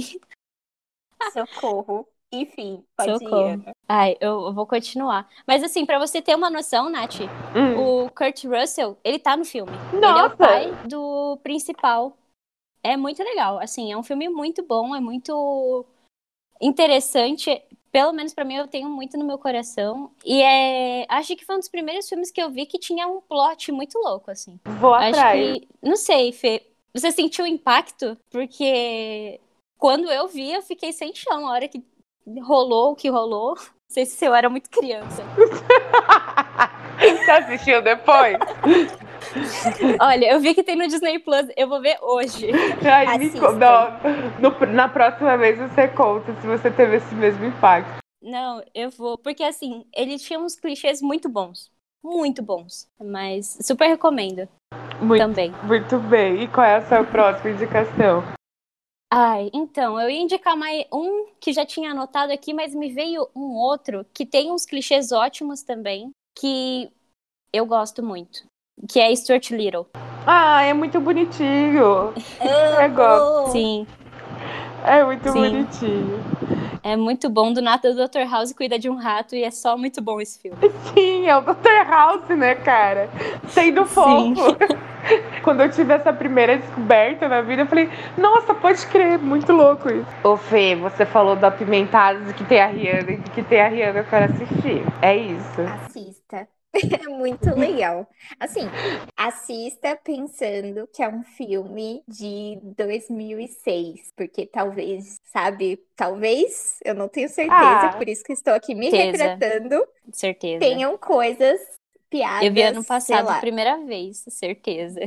Socorro. Enfim, pode Socorro. ir. Ai, eu, eu, vou continuar. Mas assim, para você ter uma noção, Nath, hum. o Kurt Russell, ele tá no filme. Nossa. Ele é o pai do principal. É muito legal. Assim, é um filme muito bom, é muito interessante pelo menos para mim, eu tenho muito no meu coração. E é. Acho que foi um dos primeiros filmes que eu vi que tinha um plot muito louco, assim. Vou acho atrás. Que... Não sei, Fê. Você sentiu o impacto? Porque quando eu vi, eu fiquei sem chão na hora que rolou o que rolou. Não sei se eu era muito criança. Você assistiu depois? Olha, eu vi que tem no Disney Plus, eu vou ver hoje. Ai, não, no, na próxima vez você conta se você teve esse mesmo impacto. Não, eu vou. Porque assim, ele tinha uns clichês muito bons. muito bons. Mas super recomendo Muito, também. muito bem. E qual é a sua próxima indicação? Ai, então, eu ia indicar mais um que já tinha anotado aqui, mas me veio um outro que tem uns clichês ótimos também, que eu gosto muito. Que é Stuart Little. Ah, é muito bonitinho. Eu gosto. Sim, É muito Sim. bonitinho. é muito bom. Do nada o Dr. House cuida de um rato e é só muito bom esse filme. Sim, é o Dr. House, né, cara? Sendo Sim. fofo. Quando eu tive essa primeira descoberta na vida, eu falei, nossa, pode crer, muito louco isso. Ô Fê, você falou do Apimentados que tem a Rihanna e que tem a Rihanna, eu quero assistir. É isso. Assista. É muito legal. Assim, assista pensando que é um filme de 2006, porque talvez, sabe, talvez, eu não tenho certeza, Ah. por isso que estou aqui me Certeza. retratando, Certeza. tenham coisas, piadas, Eu vi ano passado lá. primeira vez, certeza.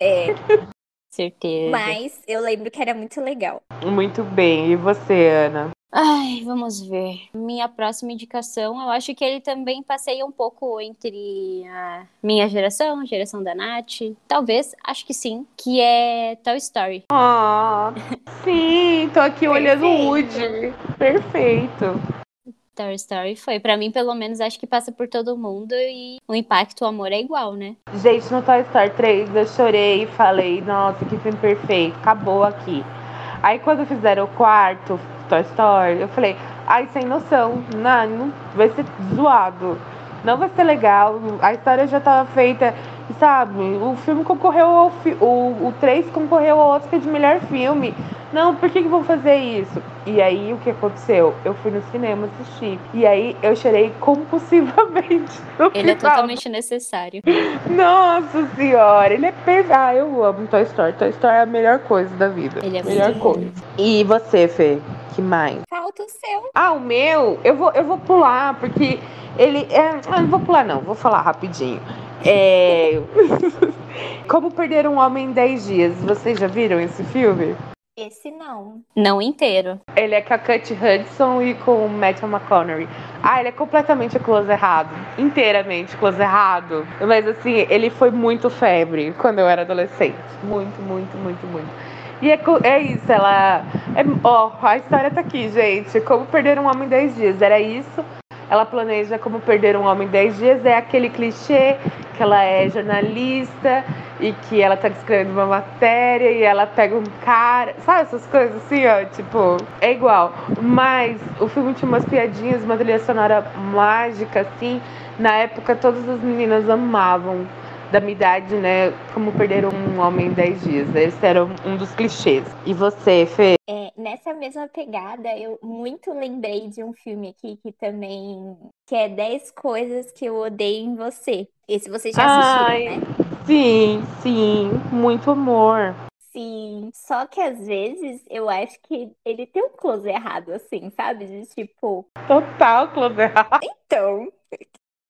É, Certeza. mas eu lembro que era muito legal. Muito bem. E você, Ana? Ai, vamos ver. Minha próxima indicação, eu acho que ele também passeia um pouco entre a minha geração, a geração da Nath. Talvez, acho que sim, que é Toy Story. Ah, sim, tô aqui olhando o. Woody. Perfeito. Toy Story foi, Pra mim, pelo menos, acho que passa por todo mundo e o impacto, o amor é igual, né? Gente, no Toy Story 3 eu chorei e falei, nossa, que filme perfeito, acabou aqui. Aí quando fizeram o quarto Toy Story, eu falei, ai, sem noção, não, não vai ser zoado, não vai ser legal, a história já tava feita, sabe? O filme concorreu ao fi o, o 3 concorreu ao Oscar de melhor filme. Não, por que, que vão fazer isso? E aí o que aconteceu? Eu fui no cinema assistir. E aí eu chorei compulsivamente. no Ele é final. totalmente necessário. Nossa senhora, ele é perfeito. Ah, eu amo Toy Story. Toy Story é a melhor coisa da vida. Ele é melhor coisa. E você, Fê? Que mais? Falta o seu. Ah, o meu, eu vou, eu vou pular, porque ele é. Ah, não vou pular, não, vou falar rapidinho. É. Como perder um homem em 10 dias. Vocês já viram esse filme? Esse não. Não inteiro. Ele é com a Kate Hudson e com o Matthew McConaughey. Ah, ele é completamente close errado. Inteiramente close errado. Mas assim, ele foi muito febre quando eu era adolescente. Muito, muito, muito, muito. E é, é isso, ela. É, ó, a história tá aqui, gente. Como perder um homem em 10 dias. Era isso. Ela planeja como perder um homem em 10 dias. É aquele clichê que ela é jornalista e que ela tá descrevendo uma matéria e ela pega um cara. Sabe essas coisas assim, ó? Tipo, é igual. Mas o filme tinha umas piadinhas, uma trilha sonora mágica, assim. Na época, todas as meninas amavam. Da minha idade, né? Como perder um homem em 10 dias. Esse era um dos clichês. E você, Fê? É, nessa mesma pegada, eu muito lembrei de um filme aqui que também que é 10 coisas que eu odeio em você. Esse vocês já assistiram, Ai. né? Sim, sim. Muito amor. Sim, só que às vezes eu acho que ele tem um close errado, assim, sabe? De tipo, Total, Clover. então.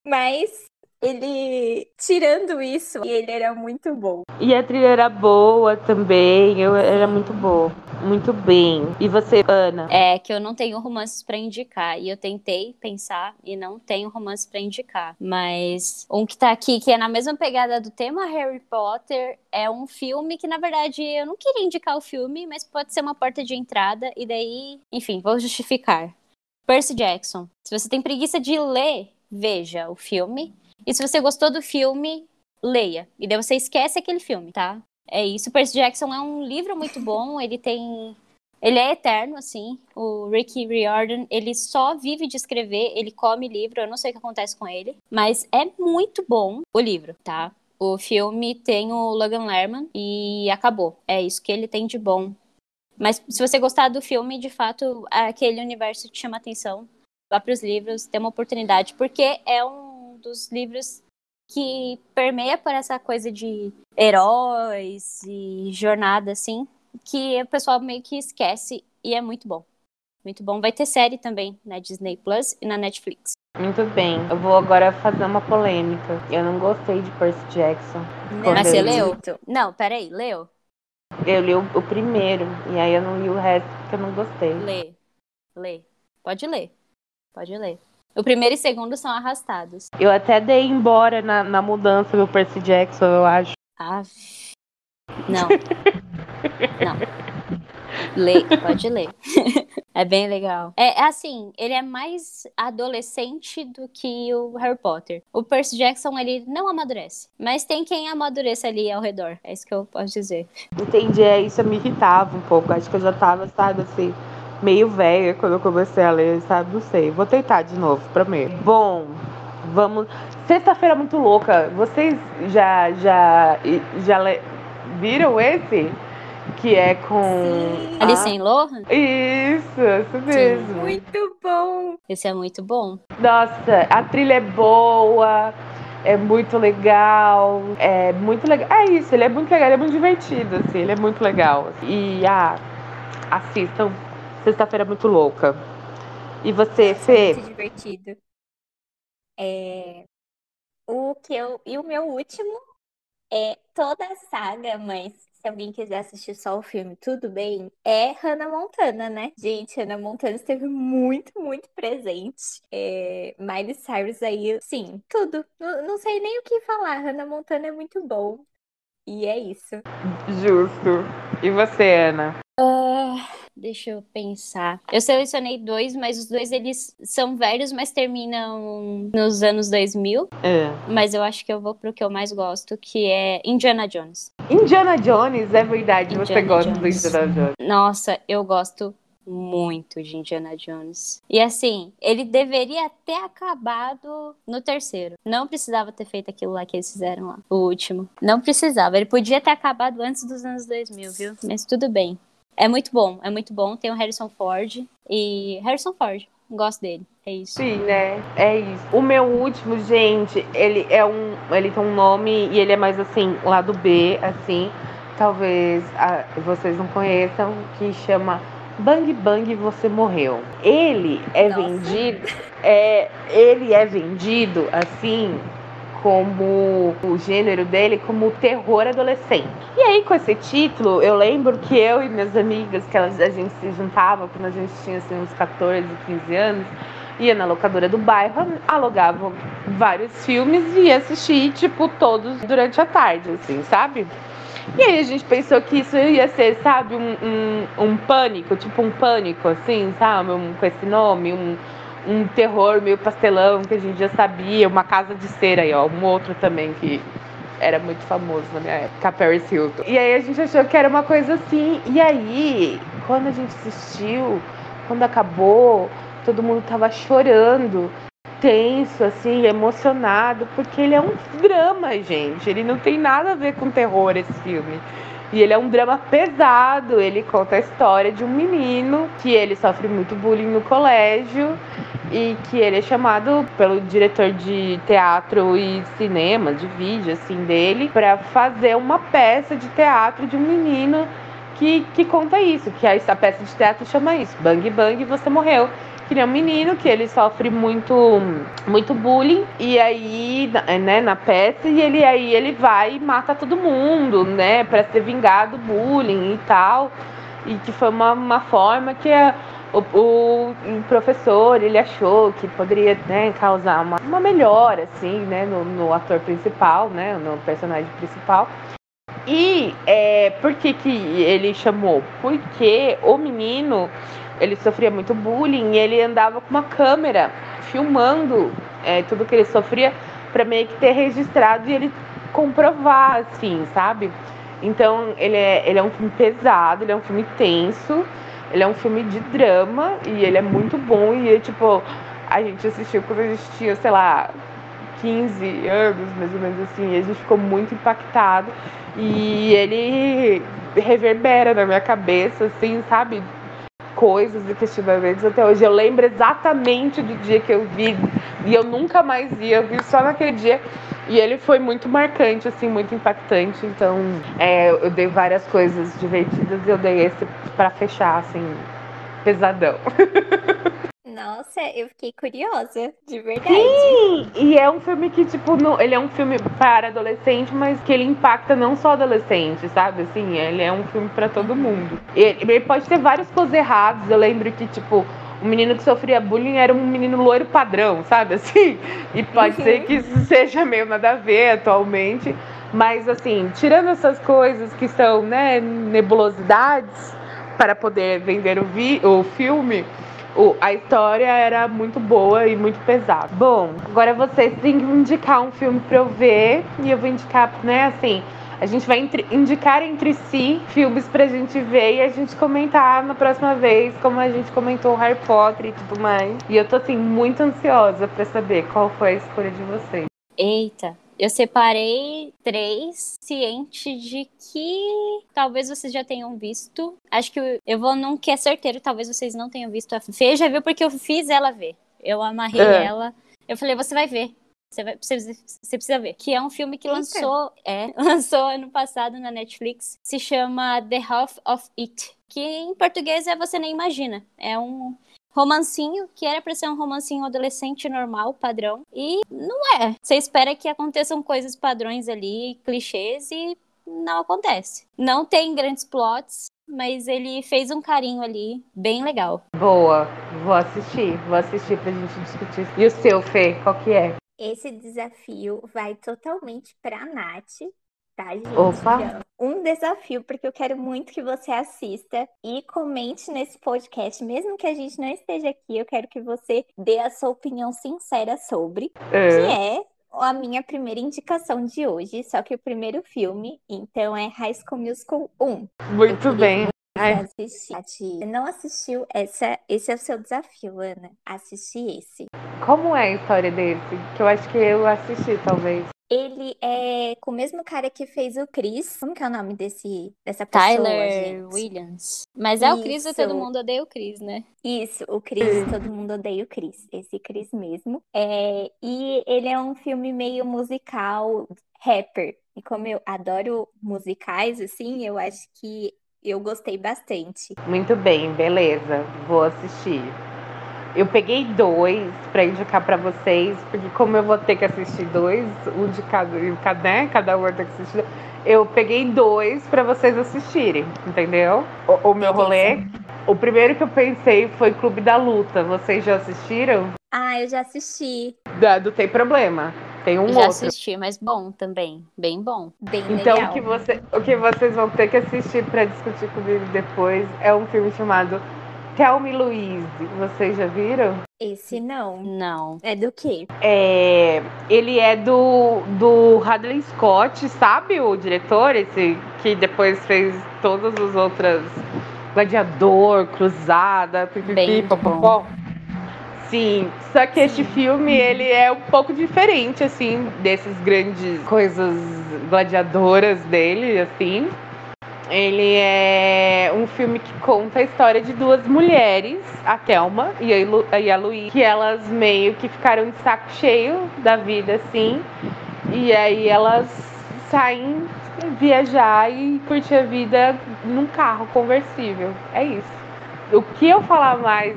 Mas ele, tirando isso, ele era muito bom. E a trilha era boa também. Eu era muito boa. Muito bem. E você, Ana? É que eu não tenho romances pra indicar. E eu tentei pensar e não tenho romances pra indicar. Mas um que tá aqui, que é na mesma pegada do tema Harry Potter, é um filme que, na verdade, eu não queria indicar o filme, mas pode ser uma porta de entrada. E daí, enfim, vou justificar. Percy Jackson. Se você tem preguiça de ler, veja o filme. E se você gostou do filme, leia. E daí você esquece aquele filme, tá? É isso. Percy Jackson é um livro muito bom. Ele tem ele é eterno, assim. O Ricky Riordan, ele só vive de escrever, ele come livro, eu não sei o que acontece com ele. Mas é muito bom o livro, tá? O filme tem o Logan Lerman e acabou. É isso que ele tem de bom. Mas se você gostar do filme, de fato, aquele universo te chama atenção. Vá para os livros, dê uma oportunidade, porque é um dos livros que permeia por essa coisa de heróis e jornada, assim, que o pessoal meio que esquece e é muito bom. Muito bom. Vai ter série também na Disney Plus e na Netflix. Muito bem. Eu vou agora fazer uma polêmica. Eu não gostei de Percy Jackson. Não Mas você leu? Não, peraí, leu? Eu li o, o primeiro. E aí eu não li o resto porque eu não gostei. Lê. Lê. Pode ler. Pode ler. O primeiro e segundo são arrastados. Eu até dei embora na, na mudança do Percy Jackson, eu acho. Ah, não. não. Lê, pode ler. é bem legal. É assim, ele é mais adolescente do que o Harry Potter. O Percy Jackson, ele não amadurece. Mas tem quem amadureça ali ao redor. É isso que eu posso dizer. Entendi, é isso me irritava um pouco. Acho que eu já tava, sabe, assim, meio velha quando eu comecei a ler, sabe? Não sei. Vou tentar de novo, prometo. Bom, vamos. Sexta-feira muito louca. Vocês já já já le... viram esse? que é com. Sim. A... Alice em Lohan? Isso, isso mesmo. Sim. Muito bom. Esse é muito bom. Nossa, a trilha é boa. É muito legal, é muito legal. É isso, ele é muito legal, ele é muito divertido, assim, ele é muito legal. E ah, assistam Sexta-feira Muito Louca. E você, é Fê? Muito divertido. É... O que eu... E o meu último é toda a saga, mas se alguém quiser assistir só o filme, tudo bem, é Hannah Montana, né? Gente, Hannah Montana esteve muito, muito presente. É, Miley Cyrus aí, sim, tudo. Não, não sei nem o que falar. Hannah Montana é muito bom. E é isso. Justo. E você, Ana? Uh, deixa eu pensar. Eu selecionei dois, mas os dois eles são velhos, mas terminam nos anos 2000. É. Mas eu acho que eu vou pro que eu mais gosto, que é Indiana Jones. Indiana Jones, é verdade. Indiana você gosta Jones. do Indiana Jones. Nossa, eu gosto muito de Indiana Jones. E assim, ele deveria ter acabado no terceiro. Não precisava ter feito aquilo lá que eles fizeram lá, o último. Não precisava. Ele podia ter acabado antes dos anos 2000, viu? Mas tudo bem. É muito bom, é muito bom. Tem o Harrison Ford e Harrison Ford. Gosto dele. É isso. Sim, né? É isso. O meu último, gente, ele é um. Ele tem um nome e ele é mais assim, lado B, assim. Talvez a, vocês não conheçam, que chama Bang Bang Você Morreu. Ele é Nossa. vendido. É, ele é vendido assim como o gênero dele como terror adolescente. E aí com esse título, eu lembro que eu e minhas amigas, que elas, a gente se juntava quando a gente tinha assim, uns 14, 15 anos, ia na locadora do bairro, alugava vários filmes e ia assistir, tipo, todos durante a tarde, assim, sabe? E aí a gente pensou que isso ia ser, sabe, um, um, um pânico, tipo um pânico, assim, sabe? Um, com esse nome, um, um terror meio pastelão que a gente já sabia, uma casa de cera aí, ó, um outro também que era muito famoso na minha época, Paris Hilton. E aí a gente achou que era uma coisa assim, e aí, quando a gente assistiu, quando acabou, todo mundo tava chorando, tenso, assim, emocionado, porque ele é um drama, gente. Ele não tem nada a ver com terror esse filme. E ele é um drama pesado. Ele conta a história de um menino que ele sofre muito bullying no colégio e que ele é chamado pelo diretor de teatro e cinema, de vídeo, assim, dele, para fazer uma peça de teatro de um menino que, que conta isso, que essa peça de teatro chama isso, Bang Bang, você morreu que é um menino que ele sofre muito muito bullying e aí né na peça e ele aí ele vai e mata todo mundo né para ser vingado do bullying e tal e que foi uma, uma forma que a, o, o, professor ele achou que poderia né, causar uma, uma melhora assim né no, no ator principal né no personagem principal e é, por que, que ele chamou? Porque o menino ele sofria muito bullying e ele andava com uma câmera filmando é, tudo que ele sofria para meio que ter registrado e ele comprovar, assim, sabe? Então ele é, ele é um filme pesado, ele é um filme tenso, ele é um filme de drama e ele é muito bom e tipo, a gente assistiu quando a gente tinha, sei lá, 15 anos, mais ou menos assim, e a gente ficou muito impactado e ele reverbera na minha cabeça, assim, sabe? Coisas e questionamentos até hoje. Eu lembro exatamente do dia que eu vi e eu nunca mais ia, eu vi só naquele dia. E ele foi muito marcante, assim, muito impactante. Então, é, eu dei várias coisas divertidas e eu dei esse para fechar, assim, pesadão. Nossa, eu fiquei curiosa, de verdade. Sim, e é um filme que, tipo, não, ele é um filme para adolescente, mas que ele impacta não só adolescente, sabe? Assim, ele é um filme para todo mundo. Ele, ele pode ter vários poses errados. Eu lembro que, tipo, o menino que sofria bullying era um menino loiro padrão, sabe assim? E pode Uhum. ser que isso seja meio nada a ver atualmente, mas assim, tirando essas coisas que são, né, nebulosidades para poder vender o, vi o filme, o- a história era muito boa e muito pesada. Bom, agora vocês têm que indicar um filme pra eu ver e eu vou indicar, né, assim, a gente vai entre- indicar entre si filmes pra gente ver e a gente comentar na próxima vez, como a gente comentou Harry Potter e tudo mais. E eu tô assim muito ansiosa pra saber qual foi a escolha de vocês. Eita, eu separei três, ciente de que talvez vocês já tenham visto. Acho que eu- eu vou num que é certeiro, talvez vocês não tenham visto. A Fê já viu porque eu fiz ela ver. Eu amarrei É. ela. Eu falei, você vai ver. Você, vai, você, você precisa ver. Que é um filme que lançou, é, lançou ano passado na Netflix. Se chama The Half of It. Que em português é Você Nem Imagina. É um romancinho que era pra ser um romancinho adolescente normal, padrão. E não é. Você espera que aconteçam coisas padrões ali, clichês, e não acontece. Não tem grandes plots, mas ele fez um carinho ali, bem legal. Boa, vou assistir, vou assistir pra gente discutir. E o seu, Fê, qual que é? Esse desafio vai totalmente pra Nath, tá, gente? Opa. Um desafio, porque eu quero muito que você assista e comente nesse podcast, mesmo que a gente não esteja aqui, eu quero que você dê a sua opinião sincera sobre, que É. é a minha primeira indicação de hoje, só que o primeiro filme, então é High School Musical 1. Muito bem. Assistir. Você não assistiu? Essa, esse é o seu desafio, Ana. Assistir esse. como é a história desse? Que eu acho que eu assisti, talvez. Ele é com o mesmo cara que fez o Chris. Como que é o nome desse, dessa pessoa, Tyler gente? Williams. Mas é o Chris e todo Isso. mundo odeia o Chris, né? Isso, o Chris, todo mundo odeia o Chris. Esse Chris mesmo. É, e ele é um filme meio musical, rapper. E como eu adoro musicais, assim, eu acho que eu gostei bastante. Muito bem, beleza. Vou assistir. Eu peguei dois pra indicar pra vocês, porque como eu vou ter que assistir dois, um de cada, cada, né? Cada um vai ter que assistir. Eu peguei dois pra vocês assistirem, entendeu? O, o meu rolê. O primeiro que eu pensei foi Clube da Luta. Vocês já assistiram? Ah, eu já assisti. Da, do Tem Problema. Tem um Já outro. assisti, mas bom também. Bem bom. Bem Então, legal. o que, você, o que vocês vão ter que assistir pra discutir comigo depois é um filme chamado Tell Me Louise. Vocês já viram? Esse não. Não. É do quê? É, ele é do, do Hadley Scott, sabe o diretor? Esse que depois fez todas as outras. Gladiador, Cruzada, pipipi, Bem popopó. Sim, só que este filme ele é um pouco diferente assim desses grandes coisas gladiadoras dele, assim. Ele é um filme que conta a história de duas mulheres, a Thelma e a, Lu, a Luísa, que elas meio que ficaram de saco cheio da vida, assim. E aí elas saem viajar e curtir a vida num carro conversível. É isso. O que eu falar mais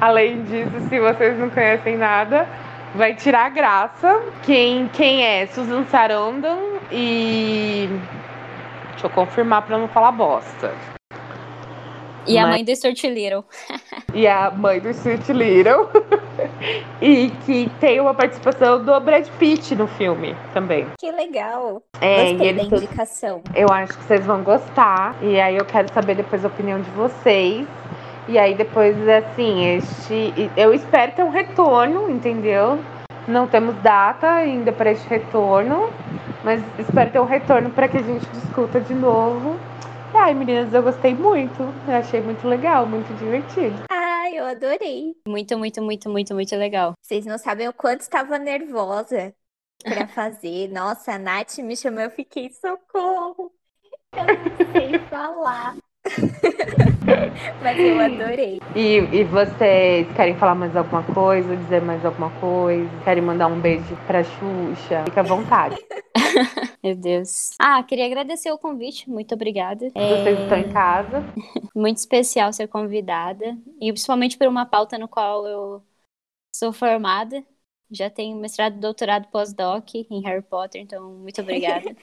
além disso, se vocês não conhecem nada, vai tirar a graça. Quem, quem é? Susan Sarandon e. Deixa eu confirmar pra não falar bosta. E a Mas- mãe do Stuart Little. E a mãe do Sweet Little. e que tem uma participação do Brad Pitt no filme também. Que legal. É, Gostei e da eles todos- indicação. Eu acho que vocês vão gostar. E aí eu quero saber depois a opinião de vocês. E aí depois, assim, este. Eu espero ter um retorno, entendeu? Não temos data ainda para este retorno. Mas espero ter um retorno para que a gente discuta de novo. E ai, meninas, eu gostei muito. Eu achei muito legal, muito divertido. Ah, eu adorei. Muito, muito, muito, muito, muito legal. Vocês não sabem o quanto estava nervosa pra fazer. Nossa, a Nath me chamou, eu fiquei socorro. Eu não sei falar. Mas eu adorei. E, e vocês querem falar mais alguma coisa, dizer mais alguma coisa? Querem mandar um beijo pra Xuxa? Fica à vontade. Meu Deus. Ah, queria agradecer o convite. Muito obrigada. É Vocês estão em casa. muito especial ser convidada. E principalmente por uma pauta no qual eu sou formada. Já tenho mestrado, doutorado, pós-doc em Harry Potter, então muito obrigada.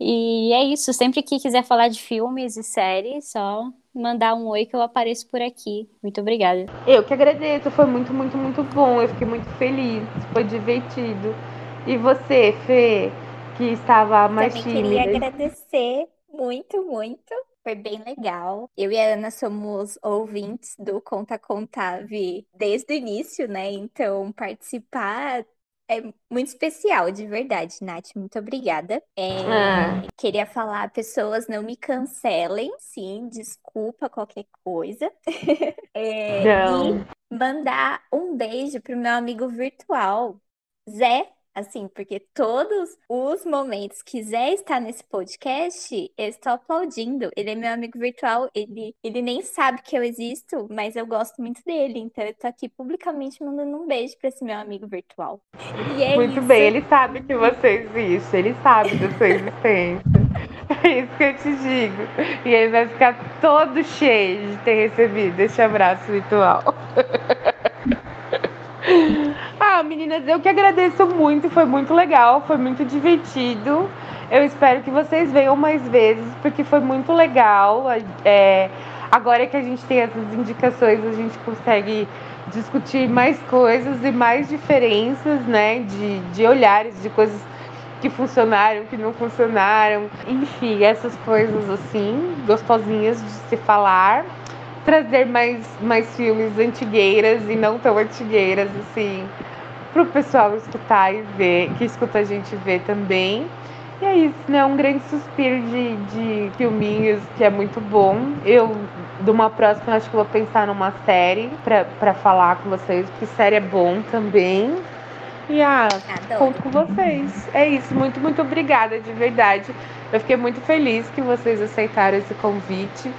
E é isso. Sempre que quiser falar de filmes e séries, só mandar um oi que eu apareço por aqui. Muito obrigada. Eu que agradeço, foi muito, muito, muito bom. Eu fiquei muito feliz, foi divertido. E você, Fê, que estava mais Também tímida? queria agradecer muito, muito. Foi bem legal. Eu e a Ana somos ouvintes do Conta Contave desde o início, né? Então, participar é muito especial, de verdade, Nath. Muito obrigada. É, Ah. Queria falar, pessoas não me cancelem, sim, desculpa qualquer coisa. É, Não. E mandar um beijo pro meu amigo virtual, Zé. Assim, porque todos os momentos que Zé está nesse podcast, eu estou aplaudindo. Ele é meu amigo virtual, ele, ele nem sabe que eu existo, mas eu gosto muito dele. Então eu tô aqui publicamente mandando um beijo para esse meu amigo virtual. É Muito isso. bem, ele sabe que você existe, ele sabe da sua existência. É isso que eu te digo. E ele vai ficar todo cheio de ter recebido esse abraço virtual. Ah, meninas, eu que agradeço muito, foi muito legal, foi muito divertido. Eu espero que vocês venham mais vezes, porque foi muito legal. É, agora que a gente tem essas indicações, a gente consegue discutir mais coisas e mais diferenças, né? De, de olhares, de coisas que funcionaram, que não funcionaram. Enfim, essas coisas assim, gostosinhas de se falar. Trazer mais, mais filmes antigueiras e não tão antigueiras, assim, pro pessoal escutar e ver, que escuta a gente ver também. E é isso, né? Um grande suspiro de, de filminhos que é muito bom. Eu, de uma próxima, acho que vou pensar numa série pra, pra falar com vocês, porque série é bom também. E ah, Adoro. conto com vocês. É isso, muito, muito obrigada, de verdade. Eu fiquei muito feliz que vocês aceitaram esse convite.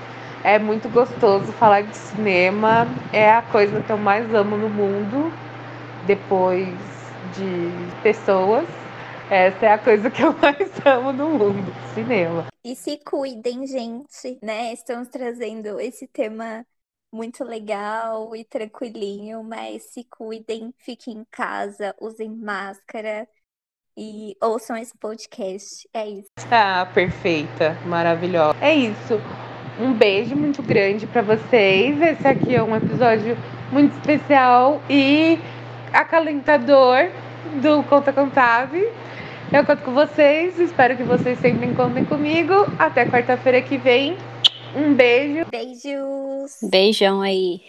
É muito gostoso falar de cinema. É a coisa que eu mais amo no mundo, depois de pessoas. Essa é a coisa que eu mais amo no mundo, cinema. E se cuidem, gente, né? Estamos trazendo esse tema muito legal e tranquilinho, mas se cuidem, fiquem em casa, usem máscara e ouçam esse podcast. É isso. Ah, perfeita, maravilhosa. É isso. Um beijo muito grande pra vocês. Esse aqui é um episódio muito especial e acalentador do Conta Contave. Eu conto com vocês, espero que vocês sempre contem comigo. Até quarta-feira que vem. Um beijo. Beijos! Beijão aí.